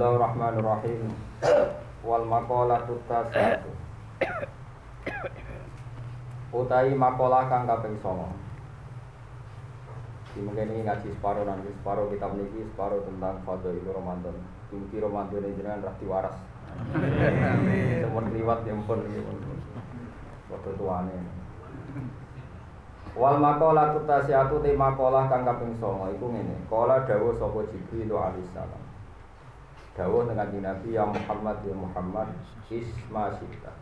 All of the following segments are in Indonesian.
Bismillahirrahmanirrahim. Wal maqalatu tasatu. Utai makalah kang kaping 9. Di mungkin ini ngaji separuh nanti separuh kitab niki separuh tentang fadhil Ramadan. Mugi Ramadan ini jenengan rah diwaras. Amin. Temen liwat ya pun. Waktu tuane. Wal maqala tutasiatu te maqalah kang kaping 9 iku ngene. Kala dawuh sapa Jibril alaihi salam. Dawuh dengan Nabi ya Muhammad ya Muhammad isma sita.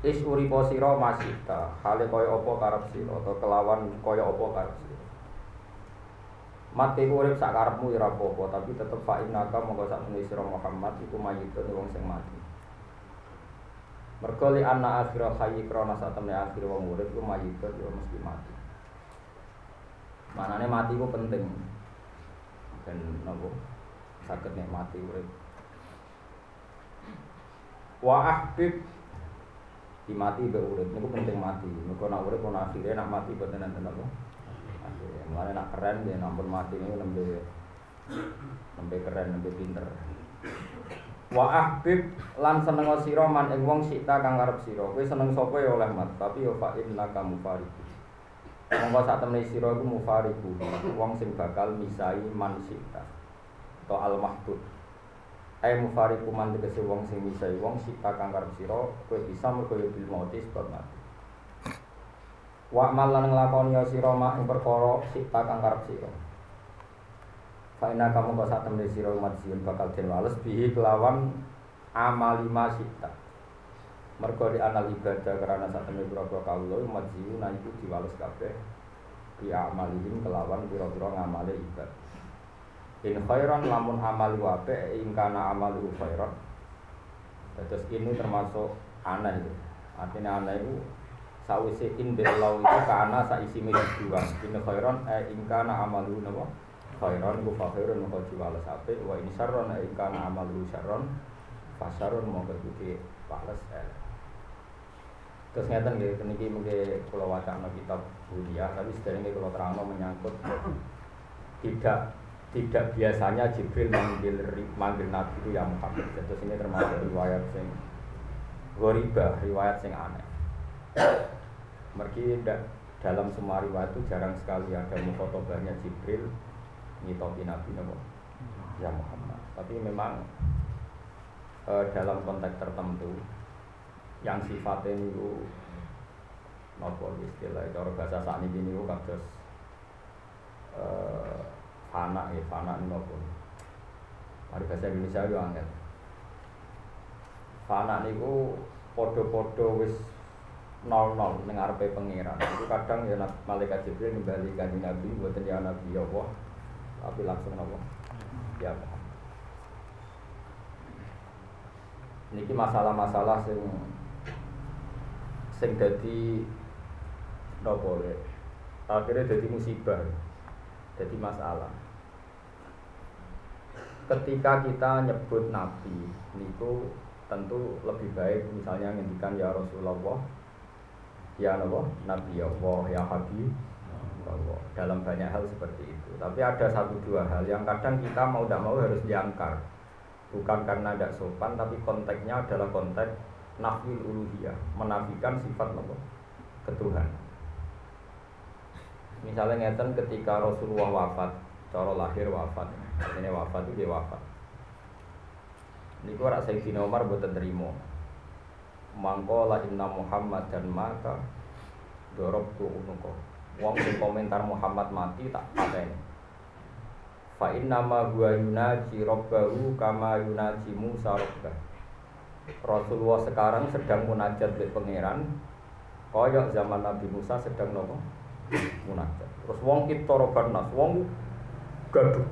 Is uripo sira masita, hale kaya apa karep sira atau kelawan kaya apa karep sira. Mati urip sak karepmu ora apa-apa, tapi tetep fa innaka monggo sak temene sira Muhammad iku mayitun wong sing mati. Mergo li anna akhir hayy krana sak temene akhir wong urip iku mayitun ya mesti mati. Manane mati ku penting. Dan nopo? Sakit nikmati urip. Wa ahbib di mati be urip niku penting mati. Niku nak urip ana akhire nak mati boten enten apa. Akhire mulane nak keren ya nampun mati niku nembe nembe keren nembe pinter. Wa ahbib lan seneng sira man ing wong sita kang ngarep sira. Kowe seneng sapa ya oleh mat, tapi ya fa innaka mufariqu. Monggo sak temene sira iku mufariqu, wong sing bakal misai man sita atau al mahdud ay mufariqu man tegese wong sing misai wong sita kang karep sira kowe bisa mergo ya bil mauti sebab mati. Wa malan nglakoni ya sira mak ing perkara sita kang karep sira. Fa inna kamu kok sak temne sira umat siun bakal den wales bihi kelawan amalima sita mergo di anal ibadah karena sak temne pira-pira umat siun iku diwales kabeh bi amalihim kelawan pira-pira ngamale ibadah In khairan lamun amal wape in kana amal khairan. Terus ini termasuk aneh itu. Artinya aneh itu sawise in belau itu karena saisi dua. In khairan eh in kana amal napa? Khairan ku fakhirun moko diwales apik wa in syarron eh in kana amal syarron fasarun moko kudu pales eh. Terus ngeten nggih niki mengke kula wacana kitab dunia tapi sedherenge kula terangno menyangkut tidak tidak biasanya Jibril manggil manggil Nabi itu yang Muhammad. Terus ini termasuk riwayat sing goriba, riwayat sing aneh. Mergi dalam semua riwayat itu jarang sekali ada mukhotobahnya Jibril ngitopi Nabi Nabi ya Muhammad. Tapi memang e, dalam konteks tertentu yang sifatnya itu nopo istilah cara bahasa saat ini itu kados e, fana ya fana nopo mari bahasa Indonesia yo angel. Fana niku podo-podo wis nol nol ning arepe pangeran. Itu kadang ya malaikat Jibril kembali kanji Nabi buatan ya Nabi ya Allah tapi langsung nopo ya Niki masalah-masalah sing sing dadi nopo akhirnya jadi musibah jadi masalah ketika kita nyebut nabi niku tentu lebih baik misalnya ngendikan ya Rasulullah ya Allah Nabi Allah ya Habib Allah. Dalam banyak hal seperti itu. Tapi ada satu dua hal yang kadang kita mau tidak mau harus diangkar. Bukan karena tidak sopan tapi konteksnya adalah konteks nafil uluhiyah menafikan sifat Allah ketuhanan Misalnya ngeten ketika Rasulullah wafat, cara lahir wafat, ini wafat itu dia wafat. Ini kok rak Sayyidina Umar buat terima. Mangkola inna Muhammad dan maka dorob tu unuko. Wong sing komentar Muhammad mati tak pateni. Fa inna ma huwa yunaji rabbahu kama yunaji Musa rabbah. Rasulullah sekarang sedang munajat dengan pangeran koyok zaman Nabi Musa sedang nopo munajat. Terus wong kita nas, wong gaduh.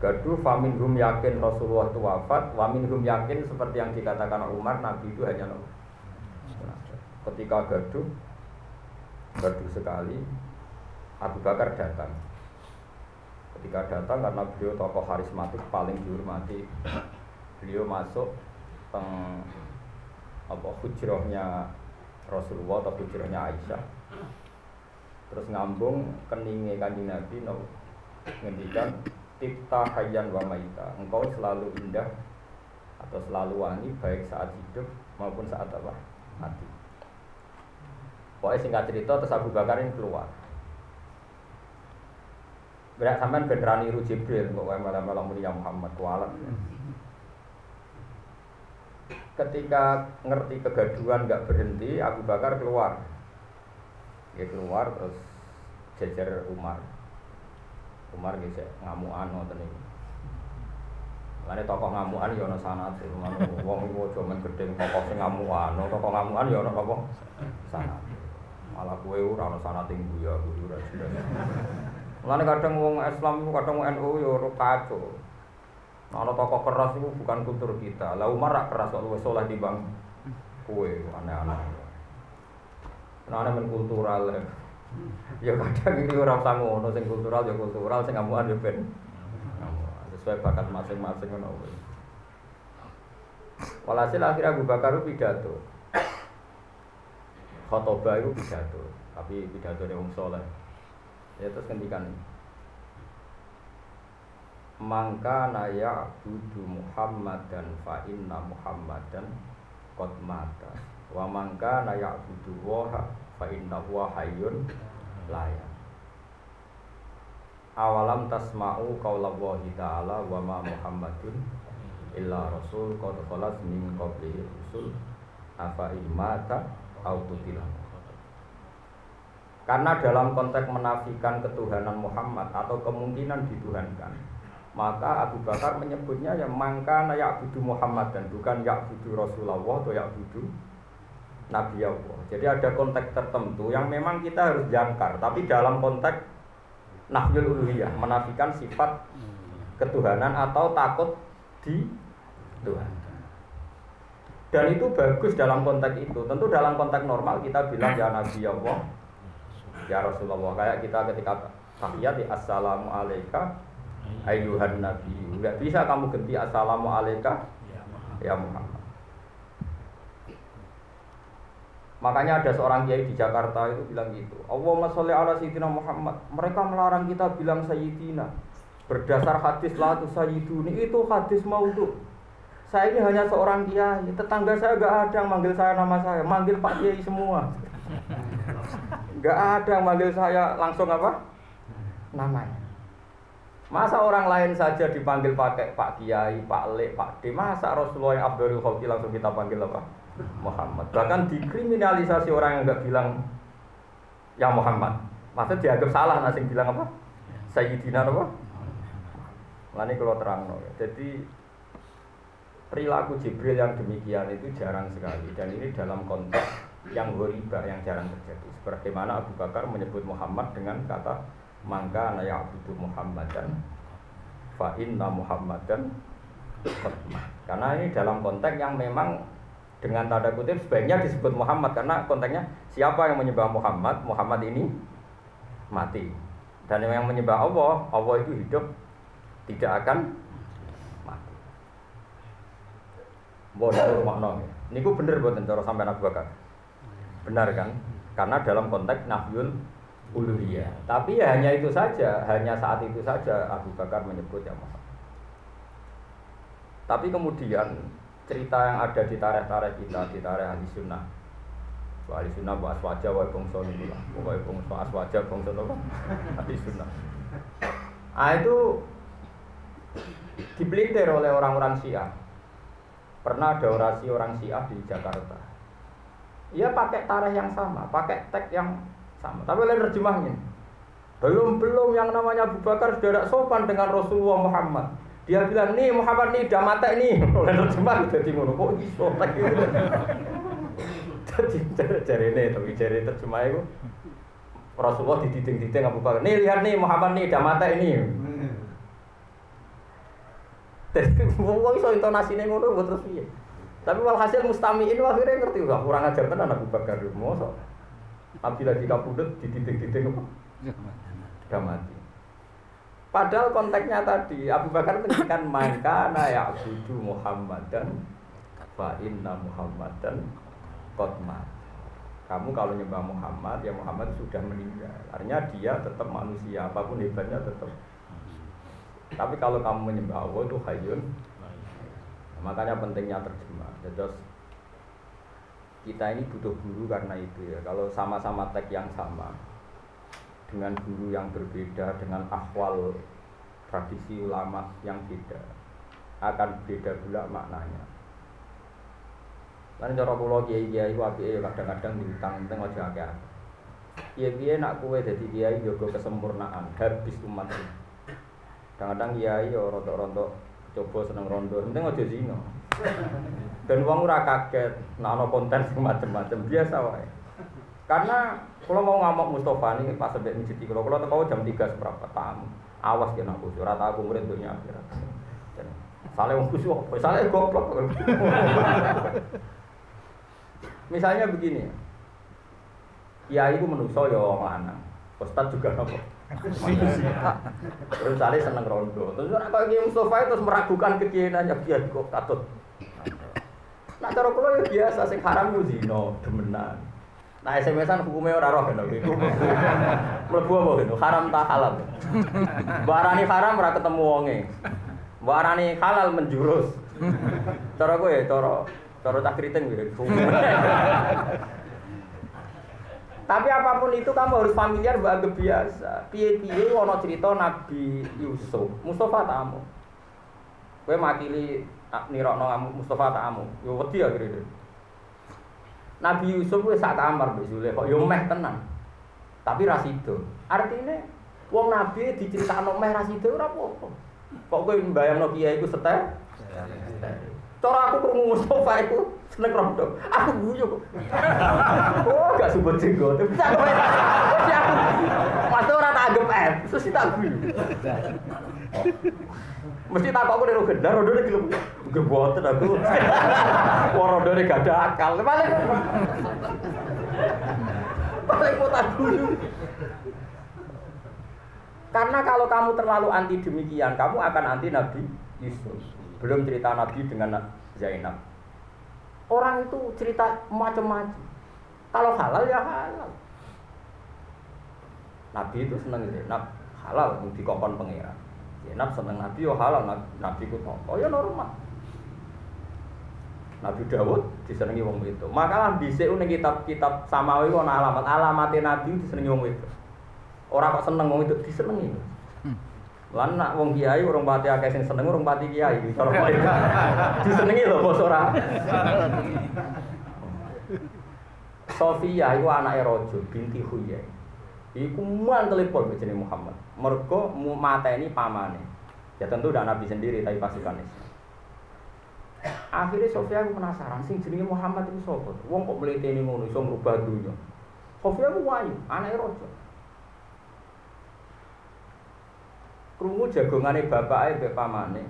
Gaduh famin hum yakin Rasulullah itu wafat, wamin hum yakin seperti yang dikatakan Umar, Nabi itu hanya munajat. Ketika gaduh, Baru sekali Abu Bakar datang. Ketika datang karena beliau tokoh karismatik paling dihormati, beliau masuk teng apa hujrohnya Rasulullah atau hujrohnya Aisyah. Terus ngambung keningnya kanjeng Nabi no, ngendikan Tifta hayyan wa maita Engkau selalu indah Atau selalu wangi Baik saat hidup maupun saat apa? Mati Pokoknya singkat cerita Terus Abu Bakar ini keluar Berak sampean ben niru Jibril kok malam-malam mulia Muhammad kualat. Ketika ngerti kegaduhan nggak berhenti, Abu Bakar keluar. Dia keluar terus jejer Umar. Umar gitu ngamuan ngoten niku. Lane tokoh ngamuan ya ana sanate, wong iku aja men gedeng tokoh sing ngamuan, tokoh ngamuan ya ana apa? Sanat. Malah kowe ora ana sanate ya kudu ora Mulane kadang wong Islam itu kadang wong NU ya ora kacau. Nah, ana tokoh keras itu bukan kultur kita. Lah Umar rak keras kok luwih saleh bang kowe aneh-aneh. Nah, men kultural. Ya kadang iki ora usah ngono sing kultural ya kultural sing ngamukan ya ben. Sesuai bakat masing-masing ngono kuwi. Walhasil akhirnya Abu Bakar itu pidato. Khotbah itu pidato, tapi pidato wong soleh ya terus kendikan mangka naya budu Muhammad dan fa inna Muhammadan qad mata wa mangka naya budu waha fa inna huwa hayyun laya awalam tasma'u qaulallahi ta'ala wa ma Muhammadun illa rasul qad khalas min qablihi rusul. Afa imata au karena dalam konteks menafikan ketuhanan Muhammad atau kemungkinan dituhankan, maka Abu Bakar menyebutnya ya mangka budu Muhammad dan bukan budu Rasulullah atau budu Nabi Allah. Jadi ada konteks tertentu yang memang kita harus jangkar, tapi dalam konteks nafyul uluhiyah, menafikan sifat ketuhanan atau takut di Tuhan. Dan itu bagus dalam konteks itu. Tentu dalam konteks normal kita bilang ya Nabi Allah, ya Rasulullah kayak kita ketika tahiyat di assalamu alaika ayuhan nabi nggak bisa kamu ganti assalamu alaika ya Muhammad Makanya ada seorang kiai di Jakarta itu bilang gitu. Allahumma sholli ala sayyidina Muhammad. Mereka melarang kita bilang sayyidina. Berdasar hadis la sayyiduni itu hadis maudhu. Saya ini hanya seorang kiai, tetangga saya gak ada yang manggil saya nama saya, manggil Pak Kiai semua. Gak ada yang manggil saya langsung apa? Namanya. Masa orang lain saja dipanggil pakai Pak Kiai, Pak Le, Pak D. Masa Rasulullah yang Abdul langsung kita panggil apa? Muhammad. Bahkan dikriminalisasi orang yang nggak bilang ya Muhammad. Masa dianggap salah nasi bilang apa? Sayyidina apa? Lani kalau terang no. Jadi perilaku Jibril yang demikian itu jarang sekali dan ini dalam konteks yang ghoriba yang jarang terjadi. Sebagaimana Abu Bakar menyebut Muhammad dengan kata mangka naya abudu Muhammadan fa inna Muhammadan karena ini dalam konteks yang memang dengan tanda kutip sebaiknya disebut Muhammad karena konteksnya siapa yang menyembah Muhammad Muhammad ini mati dan yang menyembah Allah Allah itu hidup tidak akan mati bodoh makna ini bener buat cara sampai Abu Bakar Benar kan? Karena dalam konteks nafyul uluhiyah. Tapi ya hanya itu saja, hanya saat itu saja Abu Bakar menyebut ya Muhammad. Tapi kemudian cerita yang ada di tarikh-tarikh kita, di tarikh ahli sunnah. Ahli sunnah bu aswaja wa bongso ini lah. Pokoknya bongso aswaja bongso? Ahli sunnah. Ah itu dipelintir oleh orang-orang Syiah. Pernah ada orasi orang Syiah di Jakarta Ya pakai tarikh yang sama, pakai teks yang sama. Tapi oleh terjemahnya. Belum belum yang namanya Abu Bakar sudah sopan dengan Rasulullah Muhammad. Dia bilang nih Muhammad nih udah mati nih. Oleh terjemah jadi ngono kok iso Jadi cari ini tapi cari terjemah itu Rasulullah dididing-diding Abu Bakar. Nih lihat nih Muhammad nih udah mati ini. Jadi wong iso intonasine ngono terus piye? Tapi walhasil mustami ini akhirnya ngerti udah kurang ajar tenan Abu Bakar mosok. Nabi lagi kabudut di titik-titik apa? Sudah mati. Padahal konteksnya tadi Abu Bakar menghentikan maka ya Muhammad dan fa inna Muhammadan qad Kamu kalau nyembah Muhammad ya Muhammad sudah meninggal. Artinya dia tetap manusia, apa pun hebatnya tetap. Tapi kalau kamu menyembah Allah itu hayyun. Makanya pentingnya terjemah. Jadi kita ini butuh guru karena itu ya. Kalau sama-sama teks yang sama, dengan guru yang berbeda, dengan akwal tradisi ulama yang beda, akan beda pula maknanya. Lan cara kula kiai-kiai apike kadang-kadang diutang teng aja akeh. Kiai-kiai nak kowe dadi kiai jaga kesempurnaan, habis umat. Kadang-kadang kiai ya rontok-rontok coba seneng rondo, penting aja zina. Dan wong ora kaget, nah ana konten macam-macam biasa wae. Karena kalau mau ngamuk Mustafa ini pas sampai masjid kalau kalau tahu jam tiga seberapa tamu, awas kena aku, ora tahu aku murid dunia akhirat. Saleh wong khusyuk, saleh goblok. Misalnya begini, Kiai itu menuso ya wong lanang, Ustad juga apa? Terus saleh seneng rondo. Terus apa Kiai Mustafa itu meragukan kekiaiannya Kiai kok katut. Nah cara kula ya biasa sing haram yo zina, demenan. Nah SMS-an hukumnya ora roh kan itu. Mlebu apa gitu? Haram tak halal. Barani haram ora ketemu wonge. Barani halal menjurus. Cara gue, cara cara tak kriting. Tapi apa pun itu kamu harus familiar bagai biasa. Piye-piye ono cerita Nabi Yusuf, Mustafa tamu. Kowe makili nirokno Mustafa tamu. Yo wedi ya kira Nabi Yusuf wis sak kamar mbek kok yo meh tenan. Tapi ra sido. Artine wong nabi diceritakno meh ra sido ora apa-apa. Kok kowe mbayangno kiai iku setek? Cara aku krungu Mustafa iku seneng rondo. Aku guyu kok. Oh, gak subut jenggot. Bisa kowe. Aku. Mas ora tak anggap eh, terus tak guyu. Mesti tak kok niru gendar boten aku. Wong rodone gak ada akal. Paling paling tak dulu. Karena kalau kamu terlalu anti demikian, kamu akan anti Nabi Yusuf. Belum cerita Nabi dengan Zainab. Orang itu cerita macam-macam. Kalau halal ya halal. Nabi itu seneng. Nabi halal di kokon pangeran. Zainab seneng Nabi yo halal Nabi ku Oh ya normal. Nabi Dawud disenengi wong itu. Maka dhisik ning kitab-kitab samawi ana alamat alamat Nabi disenengi wong itu. Ora kok seneng wong itu disenengi. Hmm. Lan nak wong kiai urung pati akeh sing seneng urung pati kiai cara kowe. Disenengi lho bos ora. Sofia iku anake raja binti Huyai. Iku mantel pol jenenge Muhammad. Mergo mateni pamane. Ya tentu udah nabi sendiri tapi pasukan Islam. Akhirnya Sofia aku penasaran sing jenenge Muhammad itu sapa? Wong kok mleteni ngono iso ngrubah dunya. Sofia aku wayu, anake raja. Krungu jagongane bapake mbek pamane.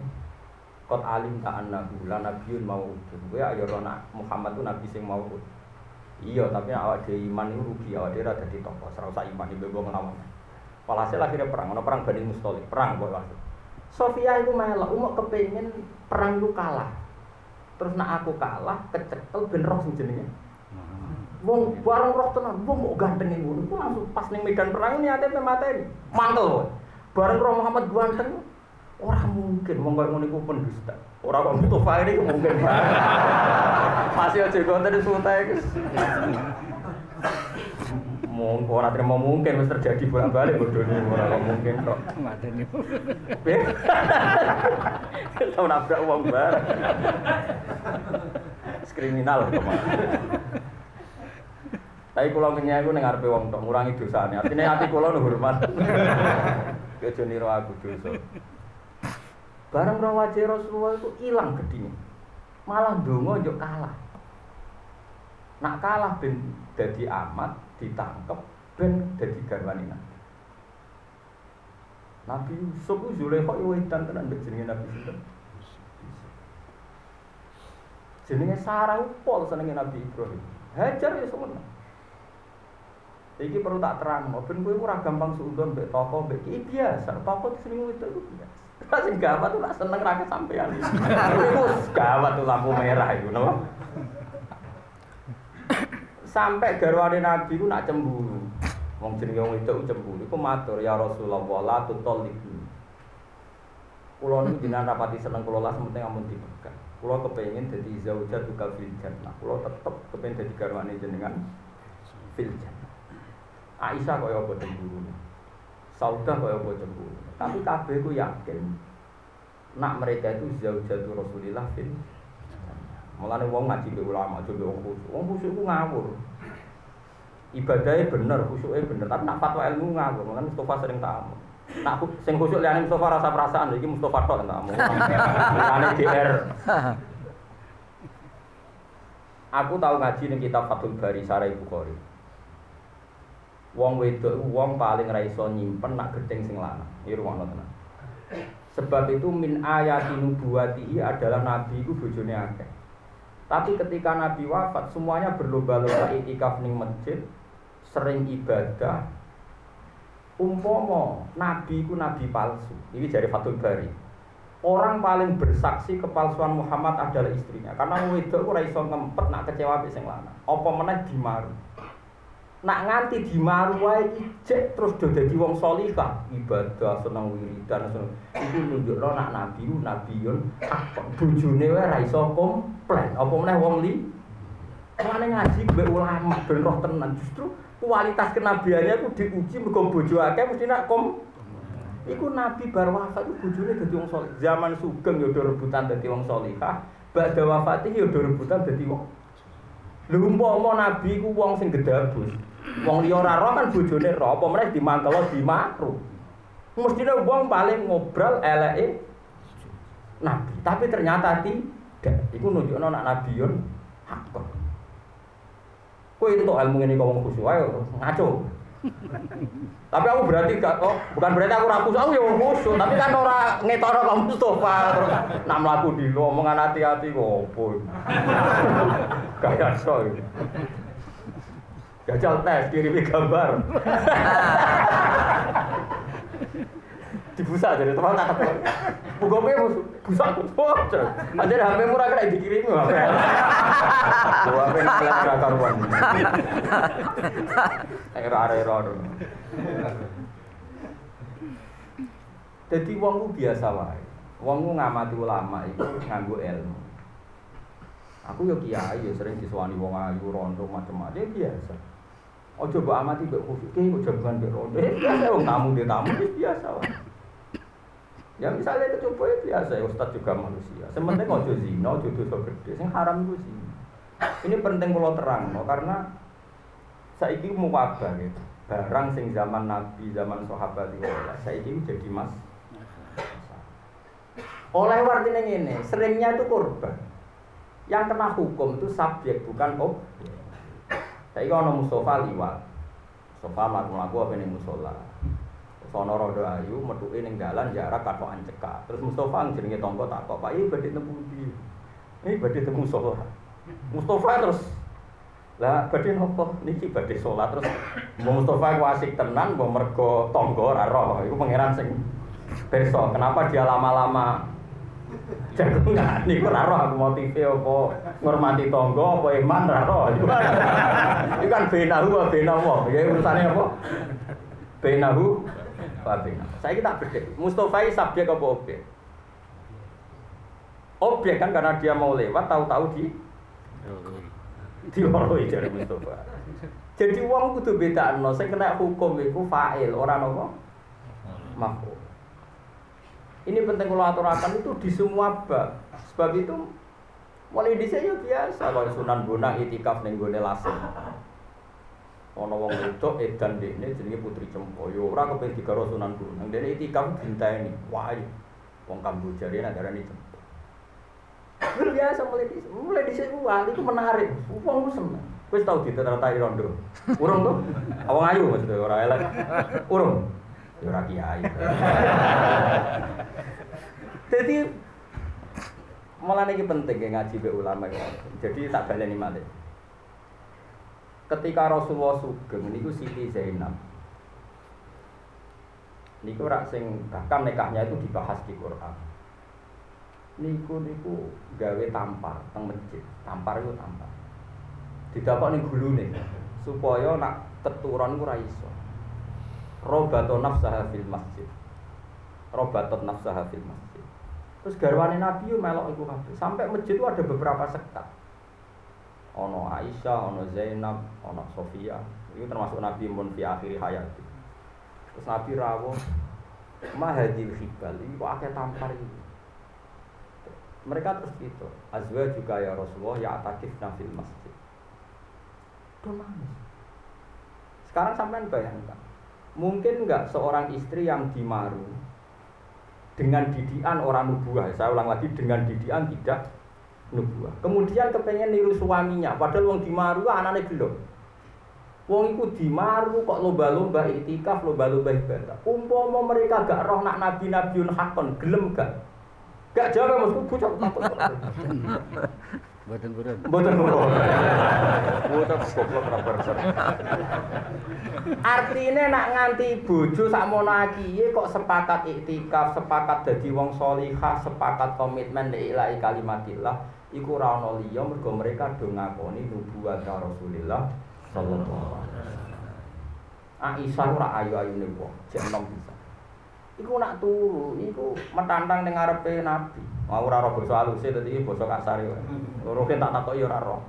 Kot alim ta annahu la nabiyyun maudun. Kowe ayo ana Muhammad itu nabi sing maud. Iya, tapi awak dhewe iman itu rugi, awak dhewe ora dadi tokoh, ora usah iman ibu mbok nglawan. Walhasil akhirnya perang, ono perang Bani Mustalik, perang kok Sofia itu melok, umuk kepengen perang itu kalah. Terus nak aku kalah, kecekel ben roh sing jenenge. Wong bareng roh tenan, wong kok ganteng ngono. Ku langsung pas ning medan perang ini ate mateni. Mantel. Bareng roh Muhammad ganteng. Orang mungkin wong koyo ngono iku pendusta. Ora kok Mustafa ini mungkin. Masih aja konten disuntai Mungkin orang terima mungkin harus terjadi bolak balik bodoh ini orang mungkin kok. Madeni. Tahu nabrak uang bar. Kriminal ke mana? Tapi kalau kenyang aku nengar wong tok ngurangi. Artinya hati kalau nu hormat. Kejo niru aku dosa. Barang rawajah Rasulullah itu hilang gedine. Malah dongo yo kalah. Nak kalah ben dadi amat ditangkep ben dadi garwane Nabi. Nabi Yusuf Zulaikha yo edan tenan mbek jenenge Nabi sinten? Jenenge Sarah pol senenge Nabi Ibrahim. Hajar ya semono. Iki perlu tak terang, ben kowe ora gampang suudon mbek toko mbek iki biasa. Toko sering itu itu biasa. Pas gawat tuh nak seneng ra sampean. Iku gawat tuh lampu merah iku napa? Sampai garwane Nabi ku nak cemburu. Wong jenenge wong itu cemburu. Iku matur ya Rasulullah la tutolliku. Kulo niku jenengan rapati seneng kulo lah sementing amun dipegang. Kulo kepengin dadi zaujat tukal fil jannah. Kulo tetep kepengin dadi garwane jenengan fil jannah. Aisyah kaya apa cemburu. Saudah kaya apa cemburu. Tapi kabeh ku yakin nak mereka itu zaujatu Rasulillah fil Mulane wong ngaji be ulama, coba wong khusyuk. Wong khusyuk ku ngawur. Ibadahnya bener, khusyuknya bener, tapi nak fatwa ilmu ngawur. Makanya Mustafa sering tamu. Nak sing khusyuk liyane Mustafa rasa perasaan, iki Mustafa tok mau. Mulane DR. Aku tahu ngaji ning kitab Fathul Bari Sarai Bukhari. Wong wedok wong paling ra iso nyimpen nak gedeng sing lanang. Iki rumono tenan. Sebab itu min ayati nubuwatihi adalah nabi itu bojone akeh. Tapi ketika nabi wafat semuanya berlomba-lomba itikaf ning masjid, sering ibadah. Umpomo nabi ku nabi palsu. Ini dari Fathul Bari. Orang paling bersaksi kepalsuan Muhammad adalah istrinya. Karena wedok ora iso ngempet nak kecewa sing lanang. Apa meneh dimaru nak nganti di wae ijek terus do dadi wong salihah. Ibadah seneng wiridan seneng. Iku nunjukno nak nabi nabiun bojone wae ra iso komplain. Apa meneh wong li? Mane ngaji mbek ulama ben roh tenan. Justru kualitas kenabiannya itu diuji mergo bojo akeh mesti nak kom Iku nabi bar wafat iku bojone dadi wong saleh. Zaman sugeng ya do rebutan dadi wong salihah, badha wafat ya do rebutan dadi wong Lha umpama nabi ku wong sing gedabus, Wong liya ora roh kan bojone roh, apa meneh dimantelo dimakruh. Mestine wong paling ngobrol eleke nabi, tapi ternyata tidak. Iku nunjukno nak nabiun hak. Kowe itu ilmu ini kau khusyuk ayo ngaco. tapi aku berarti gak kok, bukan berarti aku rakus, aku ya khusyuk, tapi kan ora ngetoro kamu Mustafa terus nak mlaku di omongan hati-hati kok opo. Kayak so. Jajal tes, kirimi gambar. dibusa jadi teman tak ketemu. Buka pe busa kuat. Ada HP murah kena dikirim HP. Dua HP ngelak ra karuan. Error-error. Jadi wong ku biasa wae. Wong ku ngamati ulama itu nganggo ilmu. Aku yo kiai yo sering disuwani wong ayu rondo macam-macam biasa. Oh coba amati khusyuk ki kok jagoan mbek rondo. Eh, biasa wong tamu dia tamu biasa wae. Ya misalnya coba ya biasa ya juga manusia. Sementing ojo zina, ojo dosa gede. Sing haram itu sih. Ini penting kalau terang, no, karena saiki mau apa gitu. Barang sing zaman Nabi, zaman sahabat itu, saiki jadi mas. Oleh artinya ini, seringnya itu korban. Yang kena hukum itu subjek bukan objek. Saya kalau Mustafa liwat, Mustafa melakukan apa ini musola. Sono rodo ayu, metuke ning dalan jarak katokan cekak. Terus Mustafa jenenge tak kok, Pak, iki badhe temu ndi? Ini badhe temu sholat. Mustafa terus lah badhe nopo niki badhe sholat terus Mbok Mustafa ku asik tenan mbok mergo tonggo ora roh. Iku pangeran sing besok kenapa dia lama-lama jagungan niku ora roh aku motive apa ngormati tonggo apa iman ora roh. Iku kan benahu benahu. Ya urusane apa? Benahu Babina. Saya kita beda. Mustafa subjek apa objek? Objek kan karena dia mau lewat tahu-tahu di di loroi dari Mustafa. Jadi uang kudu beda no. Saya kena hukum itu fa'il orang apa? Maf'ul. Ini penting kalau aturakan itu di semua bab. Sebab itu mulai di saya biasa kalau Sunan Bonang itikaf ning gone lasem. Ana wong wedok edan dekne jenenge Putri Cempoyo. Ora kepen digaro Sunan Gunung. Dene itikaf dinteni. Wah, wong Kamboja rene darani Cempo. Biasa mulai di mulai di sini wah itu menarik. Wong seneng. Wis tau ditertai rondo. Urung tuh? Awang ayu maksudnya ora elek. Urung. Ya ora kiai. Jadi malah ini penting ya ngaji be ulama Jadi tak baleni malih. ketika Rasulullah sugeng niku Siti Zainab. Niku rak sing bahkan nikahnya itu dibahas di Quran. Niku niku gawe tampar teng masjid. Tampar itu tampar. Didapat ning gulune supaya nak teturon ku ra iso. Robato nafsaha fil masjid. Robatot nafsaha fil masjid. Terus garwane Nabi yo melok iku kabeh. Sampai masjid itu ada beberapa sekat ono Aisyah, ono Zainab, ono Sofia. Itu termasuk Nabi mun fi akhir hayat. Terus Nabi rawuh mahadil hibal. Ini kok akeh tampar ini. Mereka terus gitu. Azwa juga ya Rasulullah ya atakif nafil masjid. Itu. Sekarang sampean bayangkan. Mungkin nggak seorang istri yang dimaru dengan didian orang nubuah. Saya ulang lagi dengan didian tidak nubuah. Kemudian kepengen niru suaminya, padahal wong dimaru anaknya belum. Wong iku dimaru kok lomba-lomba itikaf, lomba-lomba ibadah. Umpama mereka gak roh nak nabi-nabiun hakon, gelem gak? Gak jawab mas, bocah. Boten purun. Mboten ngono. Bocah goblok ora berser. Artine nak nganti bojo sakmono akiye kok sepakat iktikaf, sepakat dadi wong salihah, sepakat komitmen li ilahi kalimatillah, iku ora ana liya mergo mereka do ngakoni nubuwat Rasulillah sallallahu alaihi wasallam. Aisyah ora ayu-ayune wong, jek enom bisa. Iku nak turu, iku metantang ning ngarepe Nabi. Mau ora roh basa aluse dadi basa kasar yo. Turu kan tak takoki ora roh.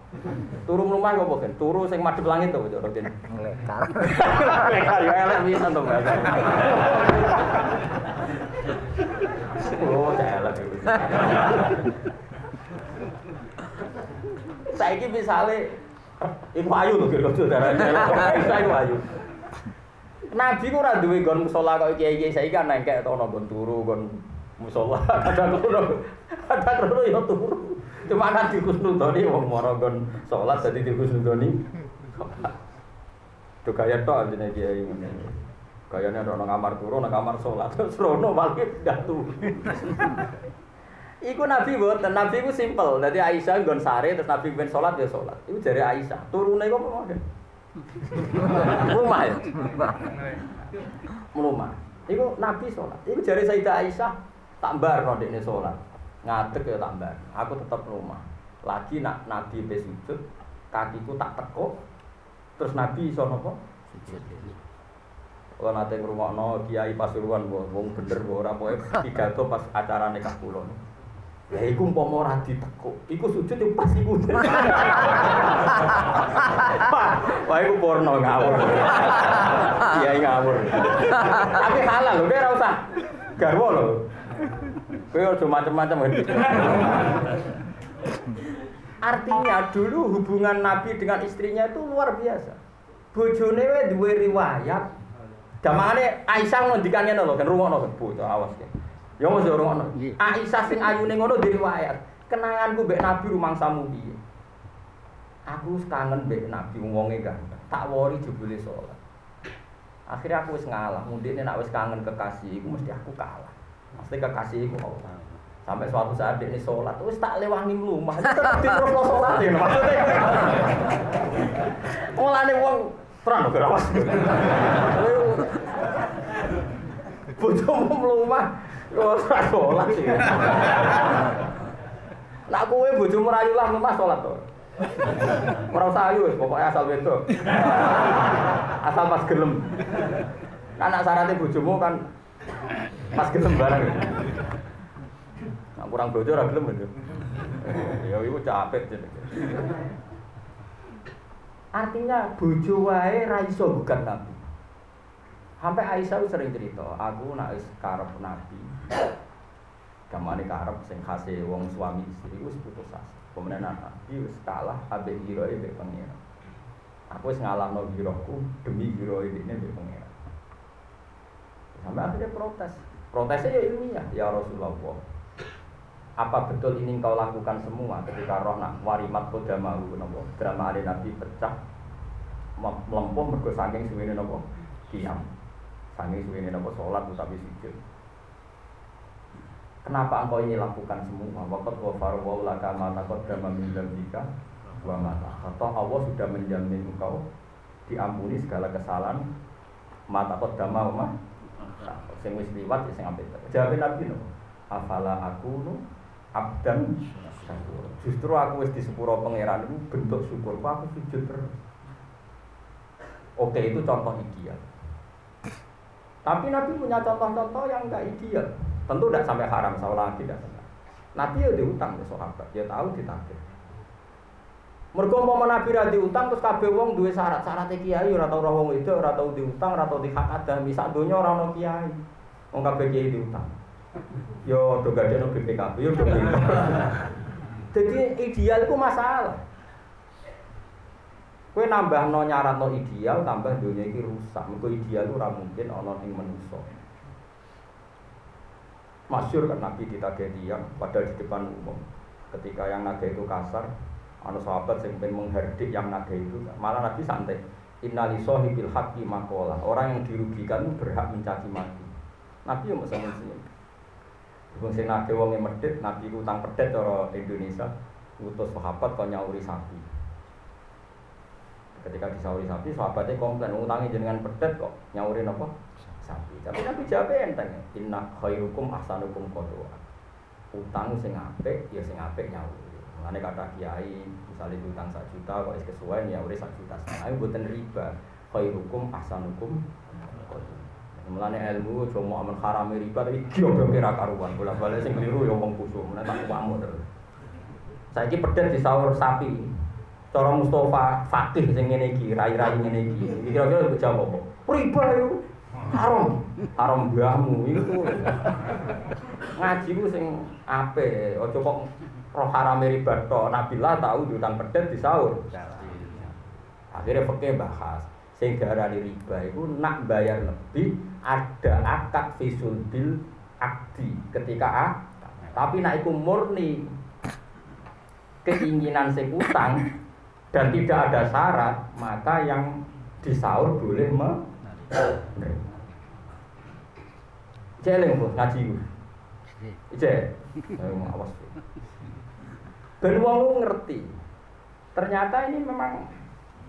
Turu mlumah kok kan? Turu sing madhep langit to kok Ken. Ngelekar. Mereka yo elek pisan to bahasa. Oh, elek iki. Saiki misale iku ayu lho kira darane elek. Iku ayu. Nabi ku ora duwe gon musala kok kiai-kiai saiki kan nengkek to ono gon turu gon musala kadang krono kadang krono ya turu. Cuma kan dikusnudoni wong mara gon salat dadi dikusnudoni. Tuh gaya tok jenenge kiai ngene. Gayane ana kamar turu, ana kamar salat, terus rono malah gak turu. Iku Nabi boten, Nabi ku simpel. Dadi Aisyah nggon sare terus Nabi ben salat ya salat. Iku jare Aisyah. Turune kok mau Rumah ya. Rumah. Iku Nabi sholat. Iku jari Sayyidah Aisyah tak bar no dekne sholat. Ngadeg ya tak bar. Aku tetap rumah. Lagi nak Nabi sujud, kakiku tak tekuk. Terus Nabi iso napa? Sujud. Kalau nate ngrungokno Kiai Pasuruan wong bener ora pokoke pidato pas acara nikah kula. Ya iku umpama ora ditekuk, iku sujud yo pas iku. Wah, iku porno ngawur. Kiai ngawur. Tapi halal lho, ora usah garwa lho. Kowe aja macam-macam Artinya dulu hubungan Nabi dengan istrinya itu luar biasa. Bojone wae duwe riwayat. Damane Aisyah ngendikane lho kan rungokno kan bocah awas kan. Ya mesti rungokno. Nggih. Aisyah sing ayune ngono di riwayat. Kenanganku mbek Nabi rumangsamu piye? Aku kangen mbek Nabi wonge ganteng. Tak wori jebule salat. Akhirnya aku wis ngalah, mundine nek wis kangen kekasih iku mesti aku kalah. Mesti kekasih iku Allah. Sampai suatu saat dia ini sholat, wis tak lewangi. Itu kan terus lo sholat ya maksudnya. Mulane wong terang lho awas. Bojomu mlumah, kok ora sholat sih. Nak kowe bojomu rayu lah mlumah sholat to. Ora usah pokoknya asal wedok. Asal pas gelem. Anak syaratnya bojomu kan pas gelem bareng. Nah, kurang bojo ora gelem itu. Ya iku capek jenenge. Artinya bojo wae ra iso bukan nabi. Sampai Aisyah sering cerita, aku nak karep nabi. Gamane karep sing khase wong suami istri wis putus asa. Kemudian nabi wis kalah ambek giroe. Aku wis ngalahno girohku demi giroe dene mbek pangeran. Sampai akhirnya protes. Protesnya ya ilmiah, ya Rasulullah. Apa betul ini kau lakukan semua ketika roh nak warimat kodamahu nopo drama ada nabi pecah melempuh mergo saking suwene nopo kiam saking suwene nopo sholat tapi sujud Kenapa engkau ini lakukan semua? Wakat wa farwa laka ma takut drama min dzambika wa mata. Atau Allah sudah menjamin engkau diampuni segala kesalahan mata kok dama mah sing wis liwat sing apik. Jawab Nabi no. Afala aku no abdan. Justru aku wis di sepuro pangeran itu bentuk syukur. Aku sujud terus. Oke itu contoh ideal. Tapi Nabi punya contoh-contoh yang enggak ideal. Tentu tidak sampai haram, saya lagi tidak sampai. Nabi ya diutang ke sahabat, dia tahu ditagih. Mergo umpama Nabi ra diutang terus kabeh wong duwe syarat-syarat kiai ora tau wong itu ora tau diutang ora tau dihak ada misak donya ora ono kiai. Wong kabeh kiai diutang. Yo do gadeno BPKB yo do. Jadi ideal itu masalah. Kue nambah no nyarat no ideal, tambah dunia ini rusak. Mergo ideal itu ora mungkin ing manusa. Masyur kan Nabi ditagih dia padahal di depan umum. Ketika yang nagih itu kasar, anu sahabat yang pengen menghardik yang nagih itu, malah Nabi santai. Innali sohibil haqqi makola. Orang yang dirugikan berhak mencaci maki. Nabi yang masa senyum. Wong sing nagih wong Nabi utang pedet cara Indonesia, utus sahabat kok nyauri sapi. Ketika disauri sapi, sahabatnya komplain, utangnya jenengan pedet kok nyauri apa? Sapi. Tapi Nabi jawab enteng, inna khairukum ahsanukum qadwa. Utang sing apik ya sing apik nyawu. Mulane kata kiai, misalnya utang sak juta kok wis kesuwen ya urip sak juta. Ayo mboten riba. Khairukum ahsanukum qadwa. Mulane ilmu cuma aman haram riba tapi goblok kira karuan. Bola-balik sing keliru ya wong kusuk, mulane tak pamuk terus. Saiki pedet disaur sapi. Cara Mustafa fakih sing ngene iki, rai-rai ngene iki. Kira-kira jawab apa? Riba yo haram haram mbahmu itu ngaji ku sing ape ojo kok roh haram riba to Nabilah tahu diutang pedet di sahur. Akhirnya pakai bahas sing darani riba itu nak bayar lebih ada akad visul bil akdi ketika a. Tapi nak iku murni. Keinginan sing dan tidak ada syarat maka yang disaur boleh menerima Celeng bos ngaji gue. Ije, awas. Ben wong ngerti. Ternyata ini memang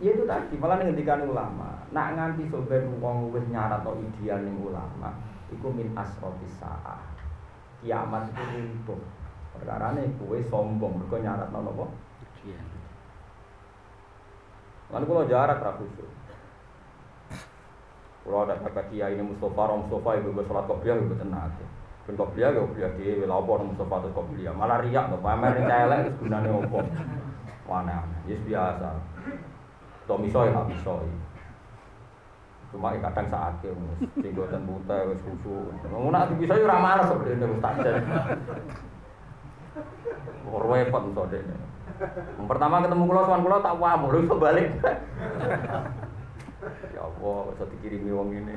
ya itu tadi malah ngendikan ulama. Nak nganti soben wong wis nyarat atau ideal ning ulama, iku min asroti saah. Kiamat itu runtuh. Perkara ini kue sombong, mereka nyarat apa? Ideal. Lalu kalau jarak rakusu. Kalau ada kata kiai ini Mustafa, Rom Mustafa ibu gue sholat kopiah ibu tenang. Ben kopiah gue kopiah di wilayah Mustafa atau kopiah. Malah riak tuh, pamer celek itu gunanya opo. Mana? Yes biasa. Tuh misoi lah misoi. Cuma kadang saat itu, tinggal dan buta, wes susu. Mau nak bisa yo ramah sebenarnya ustaz. Repot soalnya. Yang pertama ketemu kulo, soal kulo tak wah, mau balik. Ya Allah, bisa dikirimi wong ini.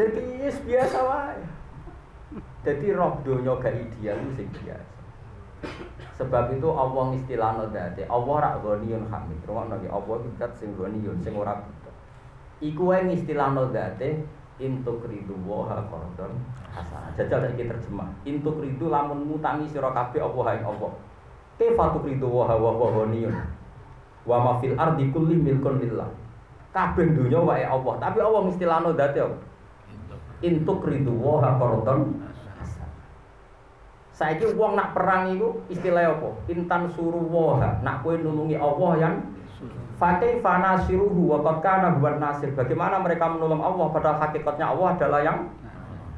Jadi yes, biasa wae. Jadi roh donya gak ideal itu sing biasa. Sebab itu Allah istilahno dadi Allah rak ghaniyun hamid. Rungokno nggih Allah itu zat sing ghaniyun sing ora buta. Iku wae istilahno dadi intuk ridu waha qardon hasanah. Jajal saiki terjemah. Intuk ridu lamun mutangi sira kabeh apa Allah. Kaifa tukridu wa hawa wa ghaniyun. Wa ma fil ardi kulli milkun lillah. Kabeh donya wae Allah, tapi Allah mesti lano apa? Intuk ridu wa qardon Saiki wong nak perang iku istilah apa? Intan suruh waha. Nak kowe nulungi Allah yang Fakih fana siruhu wa kana buat nasir. Bagaimana mereka menolong Allah padahal hakikatnya Allah adalah yang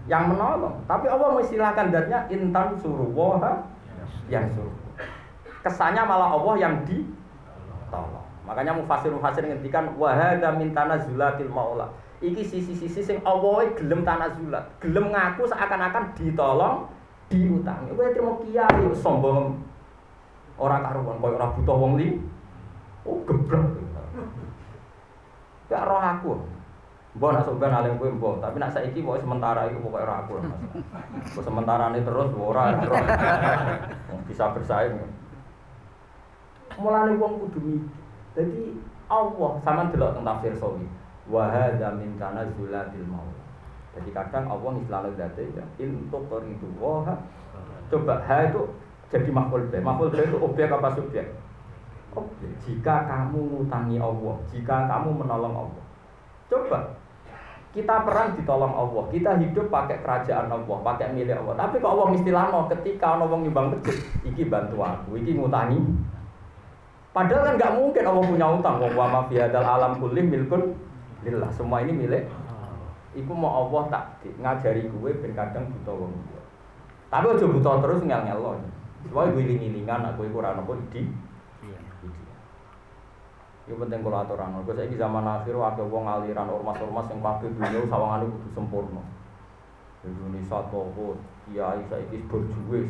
yang menolong. Tapi Allah mengistilahkan datnya intan suruh waha yang suruh kesannya malah Allah yang ditolong. Makanya mufasir mufasir ngendikan wahada min tanazulatil maula. Iki sisi-sisi sing Allah gelem tanazulat, gelem ngaku seakan-akan ditolong, diutangi. Kowe terima kiai sombong. Ora karuan koyo ora butuh wong li. Oh geblek. Ya roh aku. Mbok nak sampean alim kowe mbok, tapi nak saiki pokoke sementara iku pokoke ora aku. Sementara ini terus ora bisa bersaing. Mulane wong kudu mikir. Dadi Allah sama delok tentang tafsir sawi. Wa hadza min tanazulatil maut. Jadi kadang Allah istilah dati ya untuk itu wah coba ha itu jadi makhluk be. Makhluk be itu objek apa subjek? Objek. Jika kamu ngutangi Allah, jika kamu menolong Allah, coba kita perang ditolong Allah, kita hidup pakai kerajaan Allah, pakai milik Allah. Tapi kok Allah istilahno ketika Allah nyumbang masjid, iki bantu aku, iki ngutangi. Padahal kan nggak mungkin Allah punya utang. Wa ma fi alam kulim milkun lillah. Semua ini milik Iku mau Allah tak ngajari gue ben kadang buta wong Tapi aja buta terus ngel-ngel lo. Soalnya gue iling-ilingan aku iku ora napa idi. Itu penting kalau aturan. Gue saya zaman akhir waktu wong aliran ormas-ormas yang kabeh dunia sawangan itu sempurna. Indonesia toko, kiai saiki berjuwis,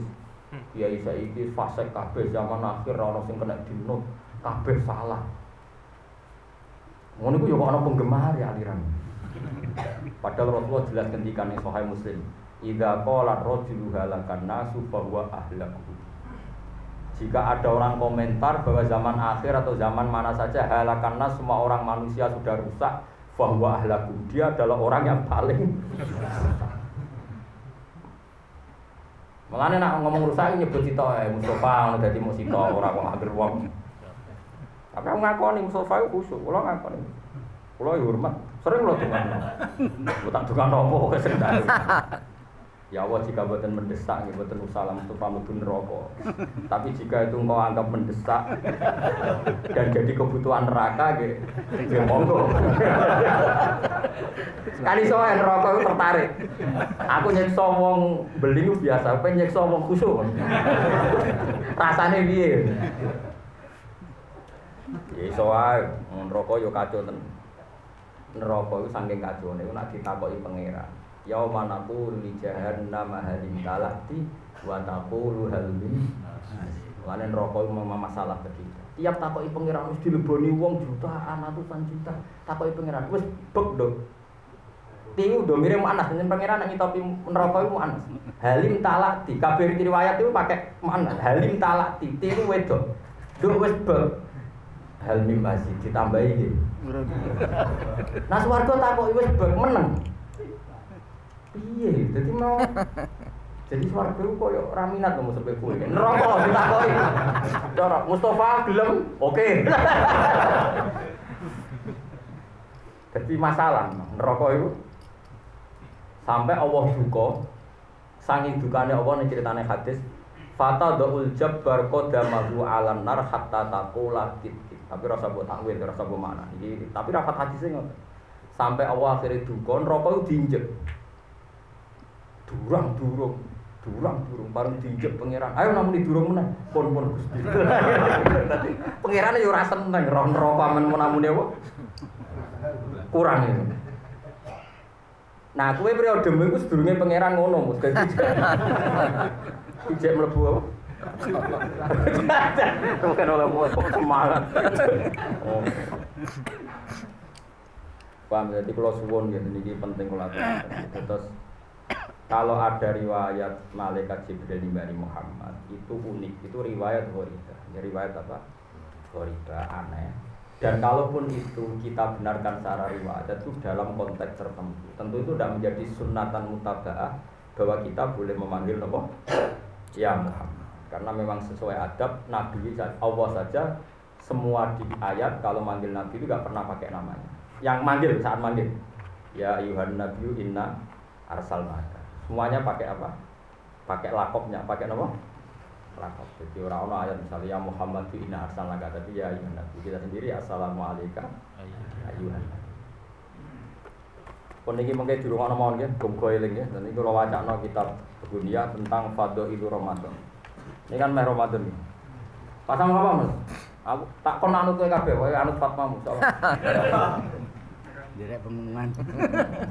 kiai saiki fase kabeh zaman akhir orang sing kena dinut, kabeh salah. Ngono iku yo ana penggemar ya aliran. Padahal Rasulullah jelas nih Sahih Muslim, Ida qala rajulu halakan nasu bahwa ahlaku. Jika ada orang komentar bahwa zaman akhir atau zaman mana saja halakan semua orang manusia sudah rusak, bahwa ahlaku dia adalah orang yang paling Mengenai nak ngomong rusak nyebut Sito eh Mustafa ngono dadi Musito ora kok hampir wong. Tapi aku ngakoni Mustafa itu khusyuk, kula ngakoni. Kula hormat. Sering lo tungan. Gue tak tungan nopo sering Ya Allah jika buatan mendesak, ya buatan usaha untuk pamudun rokok. Tapi jika itu engkau anggap mendesak dan jadi kebutuhan neraka, gitu, ya monggo. Sekali soal rokok itu tertarik. Aku nyekso wong beli itu biasa, pengen nyekso wong khusyuk. Rasanya dia. Ya soal rokok yo kacau tenan neraka itu saking kacone iku nak ditakoki pangeran yauma naqulu li jahannam halim talati wa taqulu hal min neraka itu memang masalah begitu. Tiap takoki pangeran wis dileboni wong jutaan ratusan juta. Takoki pangeran wis bek dong. Tiu do mirip anas dengan pangeran yang ngitopi neraka itu anas. Halim talati kabeh riwayat itu pakai mana? Halim talati tiu wedok. Do wis bek. Halim masih ditambahi gitu. Nah swarga takok wis bek meneng. Piye? Dadi mau jadi swarga ku koyo ora minat ngomong sampe kowe. Neraka ditakoki. Cara Mustafa gelem, oke. Jadi masalah neraka itu sampai Allah duka saking dukane Allah ning ceritane hadis Fata do'ul jabbar qadamahu alan nar hatta taqula kit tapi rasa buat takwil, rasa buat mana. Jadi, tapi rapat nggak. Sampai Allah akhirnya dukon, rokok itu diinjek. Durang, durung, durang, durung, baru diinjek pangeran. Ayo namun di durung mana? Pon pon gusti. Tadi pangeran itu rasa tentang ron mau namun apa? Kurang itu. Nah, kue periode itu sedurungnya pangeran ngono, mus. Ijek melebu apa? Bukan oleh buat semangat. Paham jadi kalau suwon ya ini penting kalau terus kalau ada riwayat malaikat Jibril dari Muhammad itu unik. Itu riwayat Ghoriba ya riwayat apa? Ghoriba aneh. Dan kalaupun itu kita benarkan secara riwayat itu dalam konteks tertentu. Tentu itu tidak menjadi sunatan mutaba'ah bahwa kita boleh memanggil apa? Ya Muhammad. Karena memang sesuai adab Nabi Allah saja semua di ayat kalau manggil Nabi itu gak pernah pakai namanya. Yang manggil saat manggil. Ya ayuhan Nabi inna arsal maka semuanya pakai apa pakai lakopnya pakai apa lakop jadi orang-orang ayat misalnya ya Muhammad inna arsal maka tapi ya ayuhan Nabi kita sendiri assalamualaikum ayuhan Nabi pun ini mungkin di rumah nomor ya, eling ya, dan ini kalau wacana kitab dunia tentang Fado itu Ramadan. Ini kan meh Ramadan nih. Pasang apa mas? Aku tak kon anut kowe kabeh, kowe anut Fatma insyaallah. Direk pengumuman.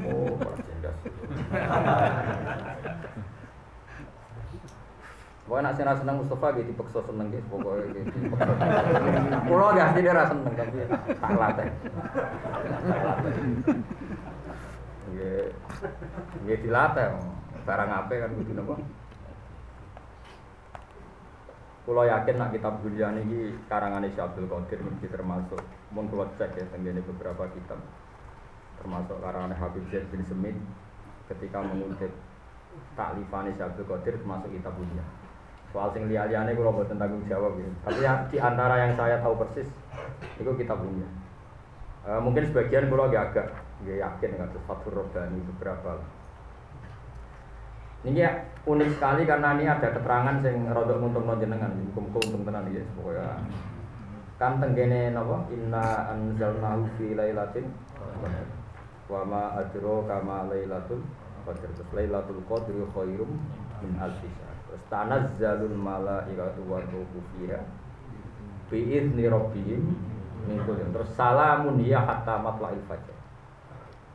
Oh, cerdas. Pokoknya nak senang senang Mustafa gitu dipaksa seneng gitu pokoknya gitu. Pulau gak sih dia rasa seneng tapi tak latih. Iya dilatih. Barang apa kan kudu nopo? Kulo yakin nak kitab dunia ini karangan Isya Abdul Qadir mesti termasuk mun kulo cek ya tenggene beberapa kitab termasuk karangan Habib Zaid bin Semit ketika mengutip taklifane Syabdul Qadir termasuk kitab punya. Soal sing liya-liyane kula mboten tanggung jawab ya. Tapi ya, di antara yang saya tahu persis itu kitab punya. E, mungkin sebagian kula agak agak yakin dengan Fathur Robbani beberapa ini ya unik sekali karena ini ada keterangan yang rodok untung jenengan, muka-muka untung tenan ya pokoknya. Kan tenggene napa? Inna anzalnahu fi lailatin wa ma adro kama lailatul qadr. Terus lailatul qadri khairum min alfi Terus tanazzalul malaikatu wa ruhu fiha bi idzni rabbihim min Terus salamun ya hatta matla'il fajar.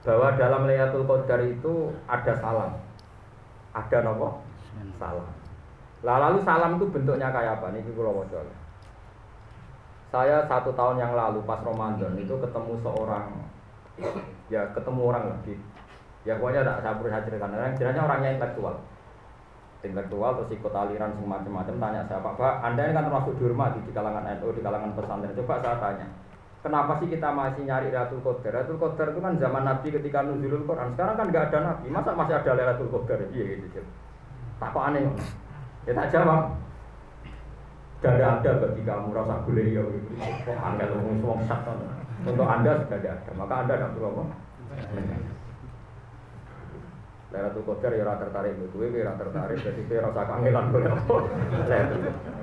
Bahwa dalam Lailatul Qadar itu ada salam ada nopo salam. Lah lalu salam itu bentuknya kayak apa? Nih kalau mau Saya satu tahun yang lalu pas Ramadan itu ketemu seorang ya ketemu orang lagi. Ya pokoknya tidak saya perlu saya ceritakan jelasnya orangnya intelektual intelektual terus ikut aliran semacam macam tanya saya pak pak anda ini kan termasuk dihormati di kalangan NU di kalangan pesantren. Coba saya tanya kenapa sih kita masih nyari Lailatul Qadar? Lailatul Qadar itu kan zaman Nabi ketika nuzulul Quran. Sekarang kan nggak ada Nabi. Masa masih ada Lailatul Qadar? Iya gitu tak kok aneh ya tak jawab. Tidak ada bagi kamu rasa beliau gitu. Kok angel ngomong satu untuk anda sudah ada maka anda tidak perlu apa Lailatul Qadar ya rata tertarik gue ya rata tertarik, jadi saya rasa kangelan gue apa.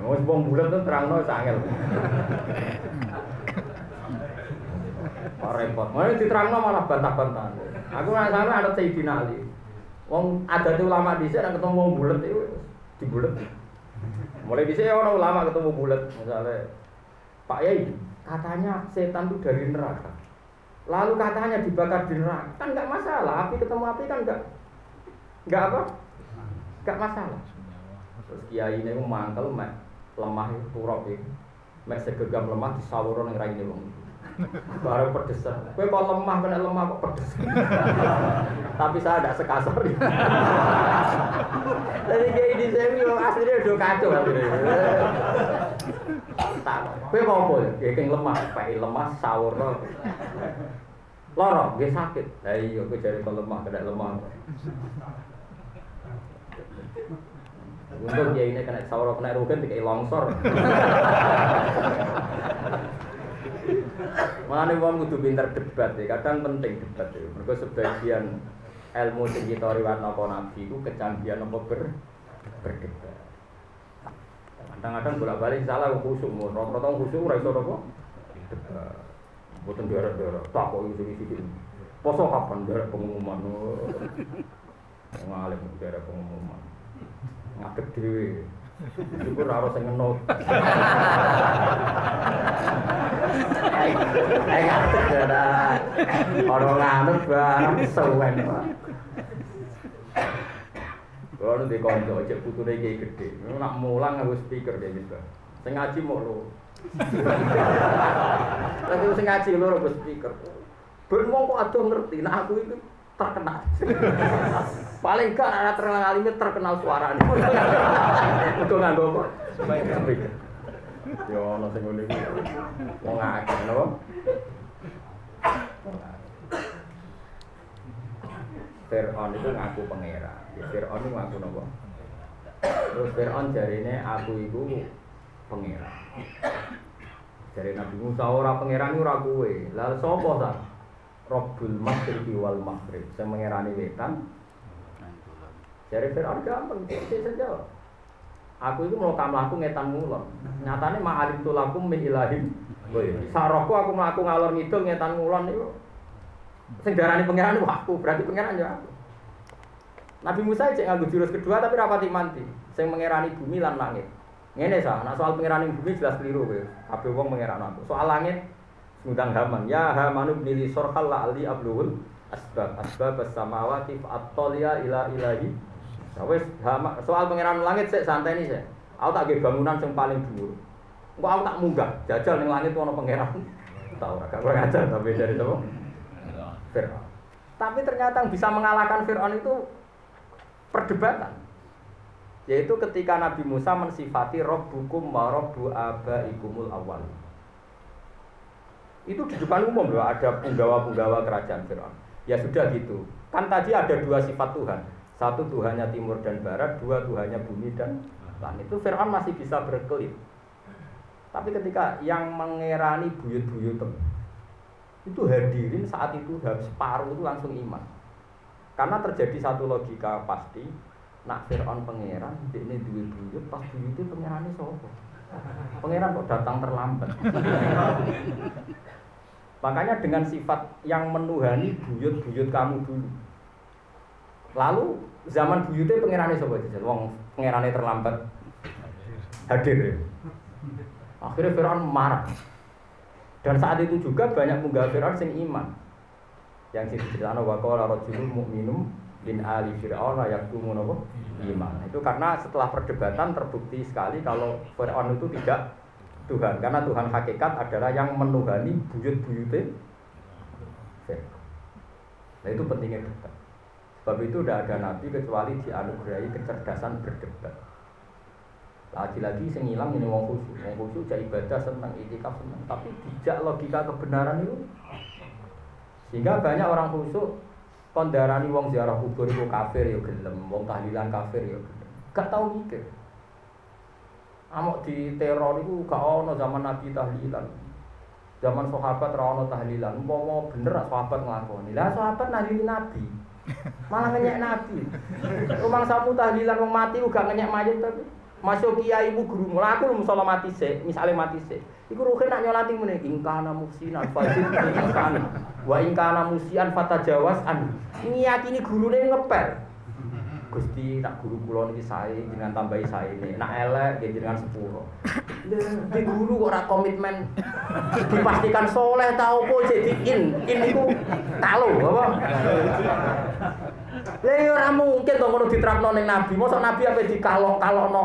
Mau bom bulan tuh terang no sangel. repot. Mana diterangno malah bantah-bantahan. Aku nggak sampai ada Sayyidina Ali. Wong ada tuh ulama di sini ketemu wong bulat itu di bulat. Mulai di sini orang ulama ketemu bulat misalnya Pak Yai katanya setan itu dari neraka. Lalu katanya dibakar di neraka kan nggak masalah. Api ketemu api kan nggak nggak apa? Nggak masalah. Terus kiai ini mangkel mek lemah itu turap itu. Mek segegam lemah disawuron yang raine wong. Baru pedesan. Kue kok lemah, kena lemah kok pedes. Tapi saya tidak sekasar. Jadi kayak ini saya memang aslinya udah kacau Tak, kok apa? Kayak lemah, pakai lemah, sahur Lorok, dia sakit. Lah iya, kue cari kok lemah, kena lemah. Untuk dia ini kena sahur, kena rugen, kayak longsor. Mana wong kudu pinter debat ya, kadang penting debat ya. Mereka sebagian ilmu sing kita riwayat napa nabi itu kecanggihan apa ber berdebat. Kadang-kadang bolak-balik salah khusuk, mau rata-rata khusuk ora iso apa? Boten tak kok isi-isi Poso kapan daerah pengumuman? Ngalim daerah pengumuman. Ngadeg dhewe. Syukur ora ngenut. Eh ngadeg ya Ora nganut barang suwen. Kalau nanti konco, cek putune kayak gede, nak mulang harus speaker kayak gitu. Sing ngaji mau lo, lagi sing ngaji lo harus speaker. Ben mau kok aduh ngerti, nah aku itu terkenal. Paling gak anak terkenal alim terkenal suara nih. Untuk nganggo kok. Yo ono sing ngene iki. Wong akeh napa? Fir'aun itu ngaku pangeran. Fir'aun itu ngaku napa? Terus Fir'aun jarine aku itu pangeran. Jare Nabi Musa ora pangeran ora kowe. Lah sapa ta? Rabbul Maghribi wal Maghrib. Sing mengerani wetan. Jadi Fir'aun gampang, dia saja. Aku itu mau kamu aku ngetan ngulon. Nyatane ma'alim tulakum min ilahim. Sarokku aku mau aku ngalor ngidul ngetan ngulon itu. Sing darani pangeran aku, berarti pangeran ya aku. Nabi Musa cek nganggo jurus kedua tapi rapati manti. Sing mengerani bumi lan langit. Ngene sah, nah soal pengerani bumi jelas keliru kowe. Kabeh wong mengeran aku. Soal langit ngundang Haman ya Hamanu sorhal la ali abluhul asbab asbab samawati at-taliya ila ilahi nah, wes soal pangeran langit sik santai nih sih aku tak bangunan yang paling dhuwur engko aku tak munggah jajal ning langit ono pangeran tahu ora gak ngajar tapi dari sapa Fir'aun tapi ternyata yang bisa mengalahkan Fir'aun itu perdebatan yaitu ketika Nabi Musa mensifati Rabbukum wa Rabbu abaikumul awal itu di depan umum loh, ada penggawa-penggawa kerajaan Fir'aun. Ya sudah gitu. Kan tadi ada dua sifat Tuhan. Satu Tuhannya timur dan barat, dua Tuhannya bumi dan langit. Itu Fir'aun masih bisa berkelit. Tapi ketika yang mengerani buyut-buyut itu hadirin saat itu separuh itu langsung iman. Karena terjadi satu logika pasti, nak Fir'aun pangeran, ini duit buyut, pas buyut itu pangerannya sopo. Pangeran kok datang terlambat. Makanya dengan sifat yang menuhani buyut-buyut kamu dulu. Lalu zaman buyutnya pangerannya sopo aja, wong pangerannya terlambat hadir. Ya. Akhirnya Fir'aun marah. Dan saat itu juga banyak munggah Fir'aun sing iman. Yang diceritakan wa qala rajulun mu'minum bin ali fir'aun yaktumun? Iman. Itu karena setelah perdebatan terbukti sekali kalau Fir'aun itu tidak Tuhan karena Tuhan hakikat adalah yang menuhani buyut-buyutnya Nah itu pentingnya debat. Sebab itu tidak ada nabi kecuali dianugerahi kecerdasan berdebat. Lagi-lagi sing ilang ini wong khusyuk. Wong khusyuk jadi ibadah senang, itikaf senang, tapi tidak logika kebenaran itu. Sehingga banyak orang khusyuk kondarani wong ziarah kubur itu kafir ya gelem, wong tahlilan kafir ya gelem. Gak tahu mikir. Amok di teror itu gak ono zaman Nabi tahlilan. Zaman sahabat ra ono tahlilan. Umpama bener sahabat nglakoni. Lah sahabat nahlilin Nabi. Malah ngenyek Nabi. Rumang samu tahlilan wong mati uga ngenyek mayit tapi Masuk kiai ibu guru melaku musola mati se, misalnya mati se. Iku ruhin nak nyolati mene ingkana musinan fajir ingkana wa ingkana musian fata jawas an. Ngiyakini gurune ngepel. Gusti nak guru kula niki sae dengan tambahi sae ini. Nak elek nggih jenengan sepuro. Lah guru kok ora komitmen dipastikan soleh ta opo jadi in. In niku talo apa? Lah ya ora mungkin to ngono diterapno ning nabi. Mosok nabi apa dikalok-kalokno.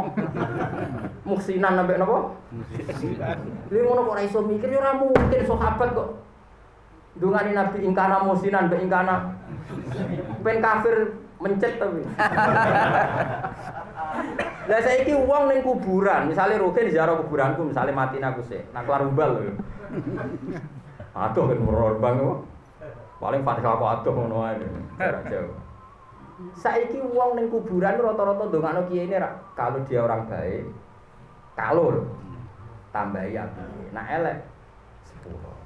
Muksinan sampai napa? Muksinan. Lha ngono kok ora iso mikir ya ora mungkin sahabat kok Dungani Nabi ingkana musinan be ingkana pen kafir mencet tapi. Lah saiki wong ning kuburan, misalnya Rukin ziarah kuburanku, misalnya mati aku sih, nak kelar umbal lho. Aduh kan merorbang kok. Paling fatihah kok aduh ngono ae. Ora jauh. Saiki wong ning kuburan rata-rata ndongakno kiai ini kalau dia orang baik, kalau tambahi api. Nah elek sepuluh.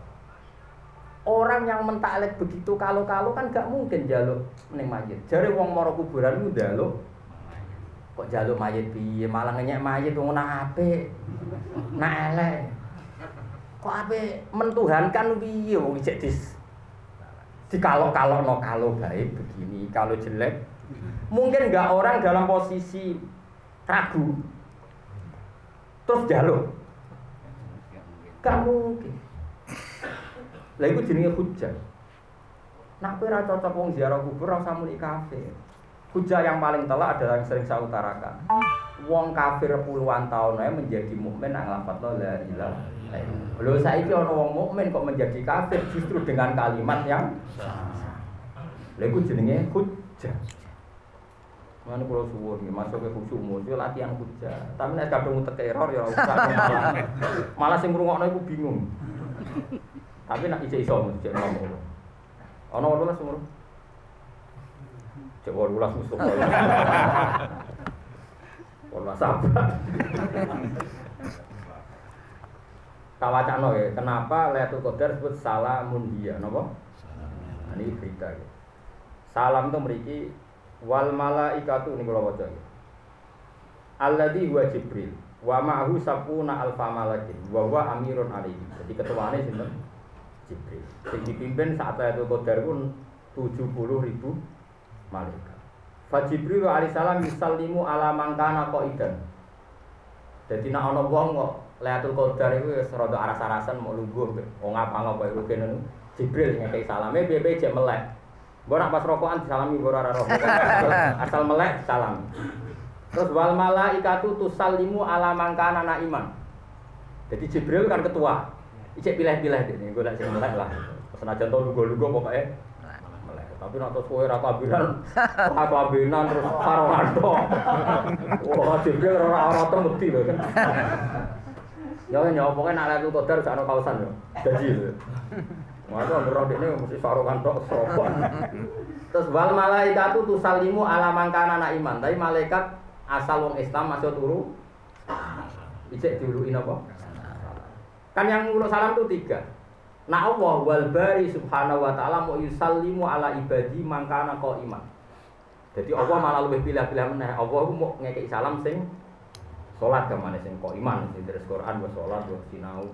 Orang yang mentaklek begitu kalau-kalau kan gak mungkin jaluk ning mayit. Jare wong mara kuburan ku jaluk kok jaluk mayit piye malah ngenyek mayit wong apik. Nak elek. Kok apik mentuhankan piye wong isik dis kalau kalau no kalau baik begini kalau jelek mungkin nggak orang dalam posisi ragu terus jaluk gak mungkin lah itu jenenge hujah. Nak kowe cocok wong ziarah kubur ora usah muni kafir. Hujah yang paling telak adalah yang sering saya utarakan. Wong kafir puluhan tahun menjadi mukmin nang lafadz la ilaha illallah. Lho saiki ana wong mukmin kok menjadi kafir justru dengan kalimat yang Lha iku jenenge hujah. Mana kalau suwun nih masuk ke khusyuk muncul latihan hujah. Tapi nek kadung utek error ya malah malah sing ngrungokno iku bingung. Tapi nak ijek iso mesti ngomong. Ana 18 umur. Cek 18 musuh kok. Ora sabar. Kawacano ya, kenapa Lailatul Qadar disebut salamun dia, napa? Nah, ini berita ya. Salam itu memiliki wal malaikatu ini kalau baca ya. Alladhi huwa Jibril wa ma'ahu sapuna alfa malakin wa huwa amirun alaihi. Jadi ketuanya sinten? Jibril. Yang dipimpin saat Lailatul Qadar pun 70 ribu malaikat. Fa Jibril alaihissalam yusallimu ala mangkana qaidan. Jadi nak ana wong kok Lailatul Qadar wis rada aras-arasan mau lungguh wong ngapa-ngapa iku kene Jibril ngekei salame piye-piye jek melek. Mbok nak pas rokokan disalami mbok ora. Asal melek salam. Terus wal malaikatu tusallimu ala mangkana iman. Jadi Jibril kan ketua. Ijek pilih-pilih deh, gue lagi melek lah. Senajan tau lugu-lugu pokoknya melek. Tapi nak terus kowe ra kabinan, ra kabinan terus tok. Wah, Jibril ora ora lho kan. Ya ya pokoknya nak Lailatul Qadar gak ono kausan yo. Gaji lho. Waduh ambil ini mesti sarukan tok sopan. Terus wal malaikatu tusallimu ala mangkana anak iman. Tapi malaikat asal wong Islam masuk turu Ijek diuluin apa? Kan yang ngurus salam itu tiga. Nah Allah wal bari subhanahu wa ta'ala mau yusallimu ala ibadi mangkana kau iman. Jadi Allah malah lebih pilih-pilih meneh. Allah mau ngekei salam sing sholat ke mana sing kau iman. Sing terus Quran buat sholat buat sinau.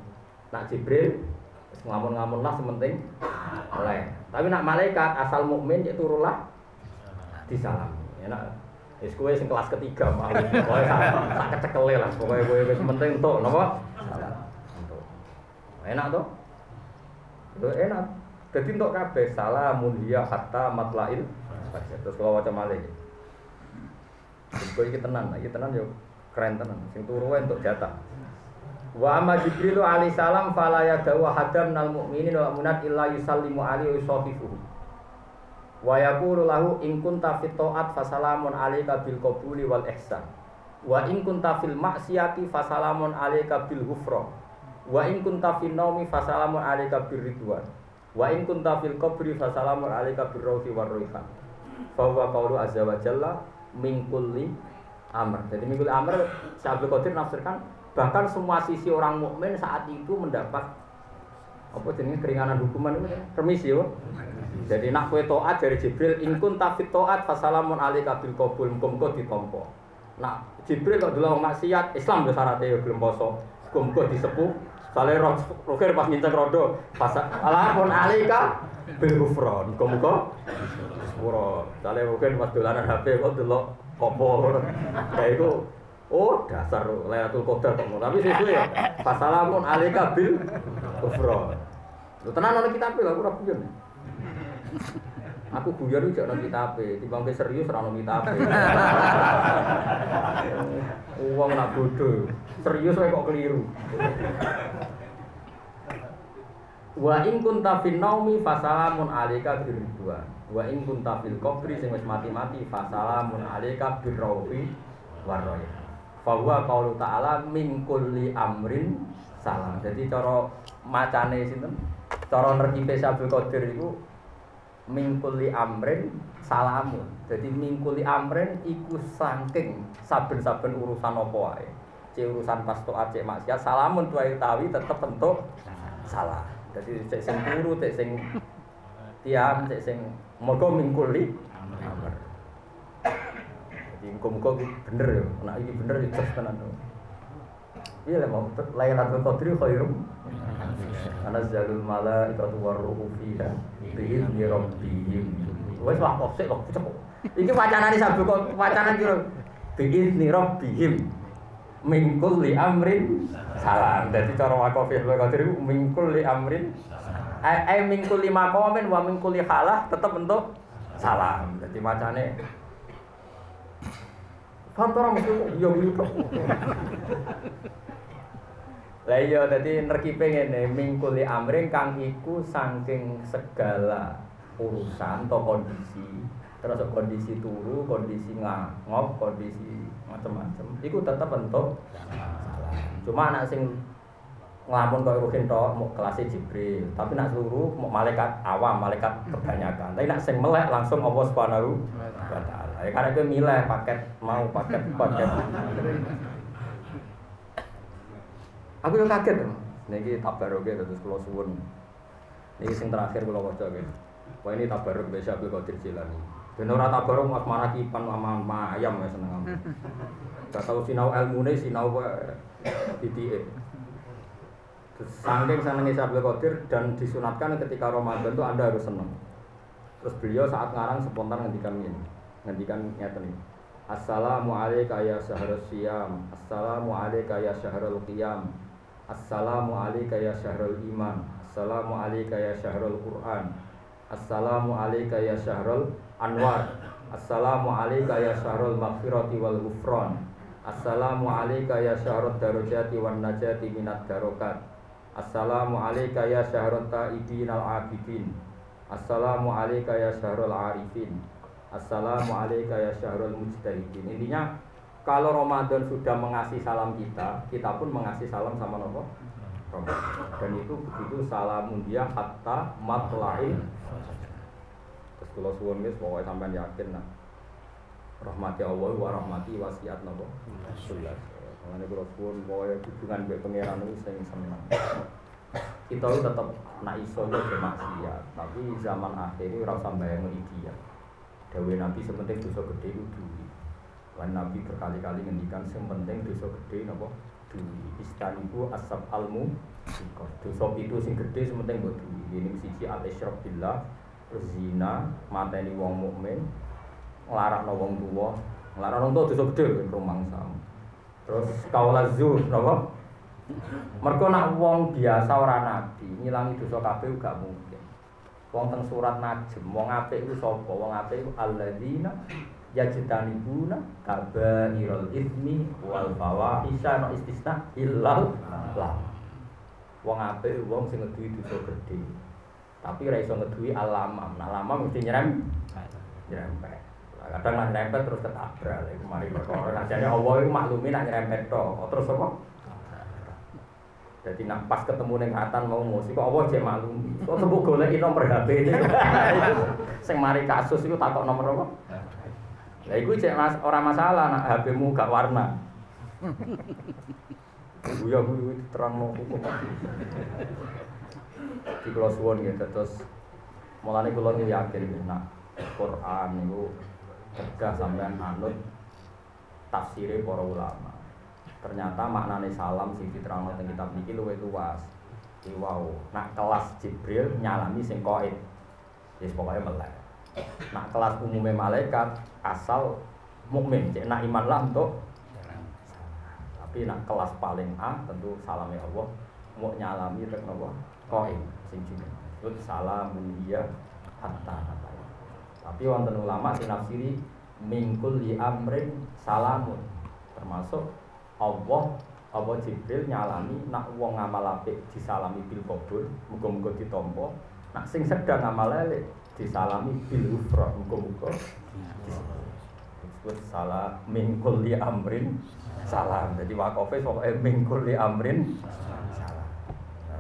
Nak Jibril ngamun-ngamun lah sementing oleh. Tapi nak malaikat asal mukmin ya turunlah di salam. Ya nak Wis sing kelas ketiga mau. Kowe tak kecekele lah. Pokoke kowe wis penting entuk napa? Entuk. Enak to? Itu enak. Jadi untuk kabeh salamun hiya hatta matlail Terus kalau waca malih. Kowe iki tenan, iki tenan yo keren tenan. Sing turu untuk jatah. Wa amma Jibril alaihi salam fala yadawu hadam nal mu'minin wal mu'minat illa yusallimu alaihi wa yusafifuhu. Wa yaqulu lahu in kunta fit ta'at fasalamun alayka bil qabuli wal ihsan. Wa in kunta fil ma'siyati fasalamun alayka bil ghufran. Wa in kunta fil naumi fasalamun alayka bir ridwan. Wa in kunta fil qabri fasalamun alayka bir rawhi war raihan. Fa huwa qawlu azza wa jalla min kulli amr. Jadi min kulli amr Syaikhul Qadir nafsirkan bahkan semua sisi orang mukmin saat itu mendapat apa jenis keringanan hukuman itu remisi ya. Jadi nak kue toat dari Jibril ingkun tafit toat fasalamun alika bil kabul muga ditompo. Nak Jibril kok dulu maksiat Islam yo syaratnya yo belum poso. Muga disepuh Sale roh roker pas nginceng rodo fasalamun alika bil gufron. Muga sepuro. Sale roker pas dolanan HP kok delok kompo. Kayak itu Oh dasar Lailatul Qadar kok tapi sesuai ya. Fasalamun alika bil gufron. Lu tenan ana kitab lho ora guyon. Aku guyon iki ana kitabe, timbang serius ora ana kitabe. Wong nak bodoh, serius kok keliru. Wa in kunta fin naumi fasalamun alayka birridwan. Wa in kunta fil qabri sing wis mati-mati fasalamun alayka birrauhi warroya. Fahuwa qaulu ta'ala min kulli amrin salam. Jadi cara macane sinten? Cara nerkipe Abdul Qadir iku min kulli amrin salamun. Jadi min kulli amrin iku saking saben-saben urusan apa wae. Urusan pas taat cek maksiat salamun tuai tawi tetep bentuk salah. Jadi cek sing turu, cek sing tiam, cek sing moga min kulli amr. Jadi muka-muka bener ya, nah ini bener ya terus tenan. Iya lah mau Lailatul Qadri khairum. Karena jalul mala ikatu warruhu fiha bi'izni rabbihim. Wes lah kok sik kok. Iki wacanane sabu kok wacanan kira bi'izni rabbihim min kulli amrin salam. Dadi cara wakof Lailatul Qadri min kulli amrin eh min kulli maqamin wa min kulli halah tetep bentuk salam. Dadi macane Paham to mesti yo yo. Lah iya dadi nerkipe ngene mingkuli amring kang iku saking segala urusan atau kondisi terus kondisi turu, kondisi ngangop, kondisi macam-macam. Iku tetap bentuk. Cuma anak sing ngelamun kau ruhin to mau kelasnya Jibril, tapi nak seluruh mau malaikat awam, malaikat kebanyakan. Tapi nak sing melek langsung Allah Subhanahu wa taala. Ya karena itu milih paket mau paket paket. Aku yang kaget. Niki tabarok ya terus kalau suwun. Niki sing terakhir kalau baca gitu. Wah ini tabarok biasa Abdul Qadir Jilani. Dan orang tabarok mas marah kipan sama ayam ya seneng kamu. Gak tahu sinau ilmu nih sinau titik. Terus saking senengnya Abdul Qadir dan disunatkan ketika Ramadan itu anda harus seneng. Terus beliau saat ngarang spontan ngendikan ini ngendikan ngeten iki. Assalamu alayka ya syahrul siyam. Assalamu alayka ya syahrul qiyam. Assalamu alayka ya syahrul iman. Assalamu alayka ya syahrul Quran. Assalamu alayka ya syahrul anwar. Assalamu alayka ya syahrul maghfirati wal ghufran. Assalamu alayka ya syahrul darajati wan najati minat darokat. Assalamu alayka ya syahrul taibin al abidin. Assalamu alayka ya syahrul arifin. Assalamu alayka ya syahrul mujtahidin. Intinya kalau Ramadan sudah mengasih salam kita, kita pun mengasih salam sama nopo Dan itu begitu salam dia hatta matlain. Kalau suwun guys, pokoknya sampai yakin nah. Rahmati Allah wa rahmati wasiat nopo. Sulas. Mengenai kalau suwun pokoknya hubungan dengan pangeran itu sing senang. Kita itu tetap nak iso yo maksiat, tapi zaman akhir ini rasa bayang dia. Dewi Nabi sementing dosa gede itu duit. Lan Nabi berkali-kali ngendikan sementing dosa gede napa? Duit. Istanibu asab almu Dosa itu sing gede sementing buat duit. Ini siji al isyrok billah, terus zina, mateni wong mukmin, nglarakno wong tuwa, nglarakno wong tuwa dosa gede rumang sama. Terus kaula zur napa? Mergo nak wong biasa ora nabi, ngilangi dosa kabeh gak mungkin. Wong teng surat Najm, wong apik iku sapa? Wong apik iku alladzina yajtanibuna kaba'irul itsmi wal fawahisha no istisna illal la. Wong apik wong sing ngeduwi dosa gedhe. Tapi ora iso ngeduwi alamam. Nah, alamam mesti nyerem nyerempet. Kadang nak nyerempet terus ketabrak. Iku mari perkara. Ajane Allah iku maklumi nak nyerempet tok. Terus apa? Jadi nak pas ketemu neng hatan mau musik, kok apa cek maklum? Kok sebut golek nomor HP ini? Sing mari kasus itu takut nomor apa? Lah iku cek mas, orang masalah nak HPmu gak warna. Buya bu terang mau hukum. Di kalau suwon gitu terus mulane kula yakin nak Quran itu cegah sampean anut tafsirnya para ulama ternyata maknane salam sing diterangno teng kitab niki luwih luas. Wow, nak kelas Jibril nyalami sing qaid. Wis pokoke melek. Nak kelas umumnya malaikat asal mukmin, cek nak iman lah untuk tapi nak kelas paling A tentu salamnya Allah mau nyalami rek qaid sing. Itu salamun dia hatta hatta. Tapi wonten ulama sing nafsiri mingkul li amrin salamun. Termasuk Allah apa Jibril nyalami nak wong ngamal apik disalami bil qabul muga-muga ditampa. Nak sing sedang ngamal elek disalami bil ufra muga-muga disebut. Salah mingkul li amrin salam. Jadi wakofe pokoke mingkul li amrin salam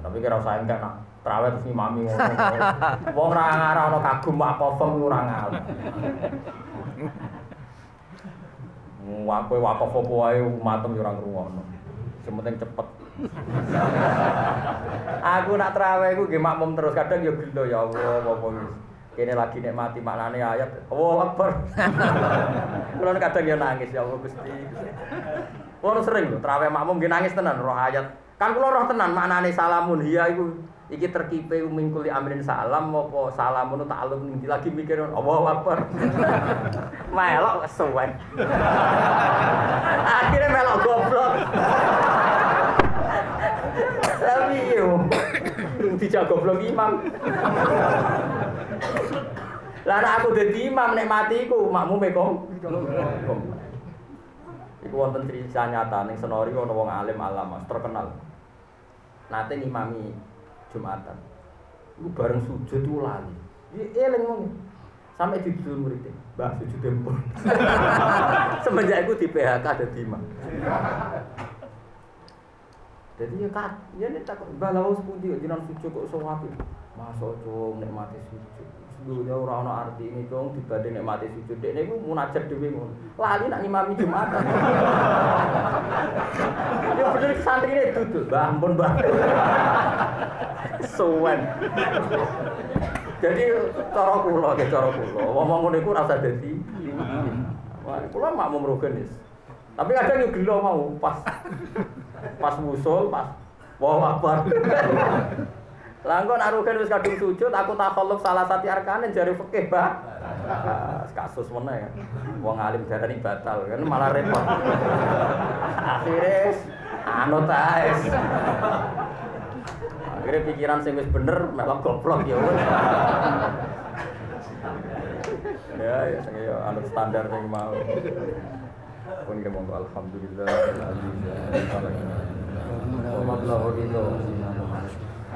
tapi kira usah enggak nak terawih terus mami ngomong wong ora ora kagum wakofe ora ngalah Wakoe wakaf apa wae matem yo ora ngrungokno. Cepet. aku nak traweh iku nggih makmum terus kadang yo gelo ya Allah apa wis. Kene lagi nek mati maknane ayat. Oh Akbar. Kulo kadang yo nangis ya Allah Gusti. Kulo sering lho traweh makmum nggih nangis tenan roh ayat. Kan kulo roh tenan maknane salamun. Hiya iku iki terkipe mingkuli amrin salam apa salamun ta'alum ning lagi mikir Allahu akbar. Melok suwen akhirnya melok goblok. Tapi yo dijak goblok imam. Lah aku dadi imam nek mati iku makmume kok Iku wonten cerita nyata ning senori ana wong alim alama terkenal. Nate ngimami Jumatan. Lu bareng sujud itu lali. Dia eling ngomong. Sampai di dulu muridnya, mbah sujud tempur. Semenjak itu di PHK ada timah. Jadi ya kak, ya ini tak mbah lawas putih, jinan sujud kok sewati. Masuk cung nikmati sujud. Dunia orang ono arti ini dong dibanding nek mati sujud dek niku munajat dhewe ngono. Lali nak ngimami Jumatan. Ya bener santri ini duduk, Mbah ampun Mbah. Suwen. Jadi cara kula nggih cara kula, ngomong ngono iku rasa dadi. Wah, kula makmum rugen wis. Tapi kadang yo gelo mau pas pas musul, pas Wah, akbar. Langgon engko nak rugen wis kadung sujud, aku tak kholuf salah satu arkanen jari fikih, Pak. kasus mana ya. Wong alim darani batal kan malah repot. Akhirnya anut ae. Akhirnya pikiran sing wis bener malah goblok ya ya ya sing ya anut standar sing mau. Pun kemonggo alhamdulillah alhamdulillah. Alhamdulillah. Alhamdulillah.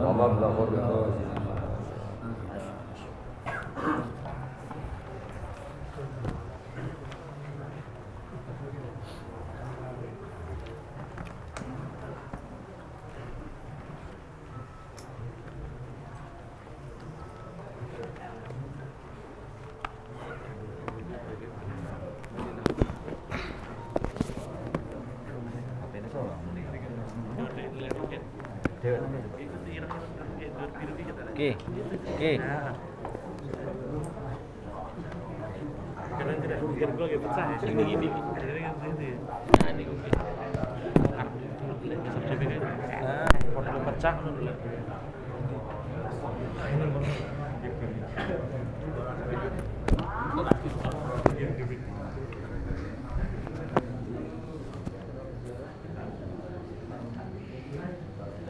ومبلغ الرضا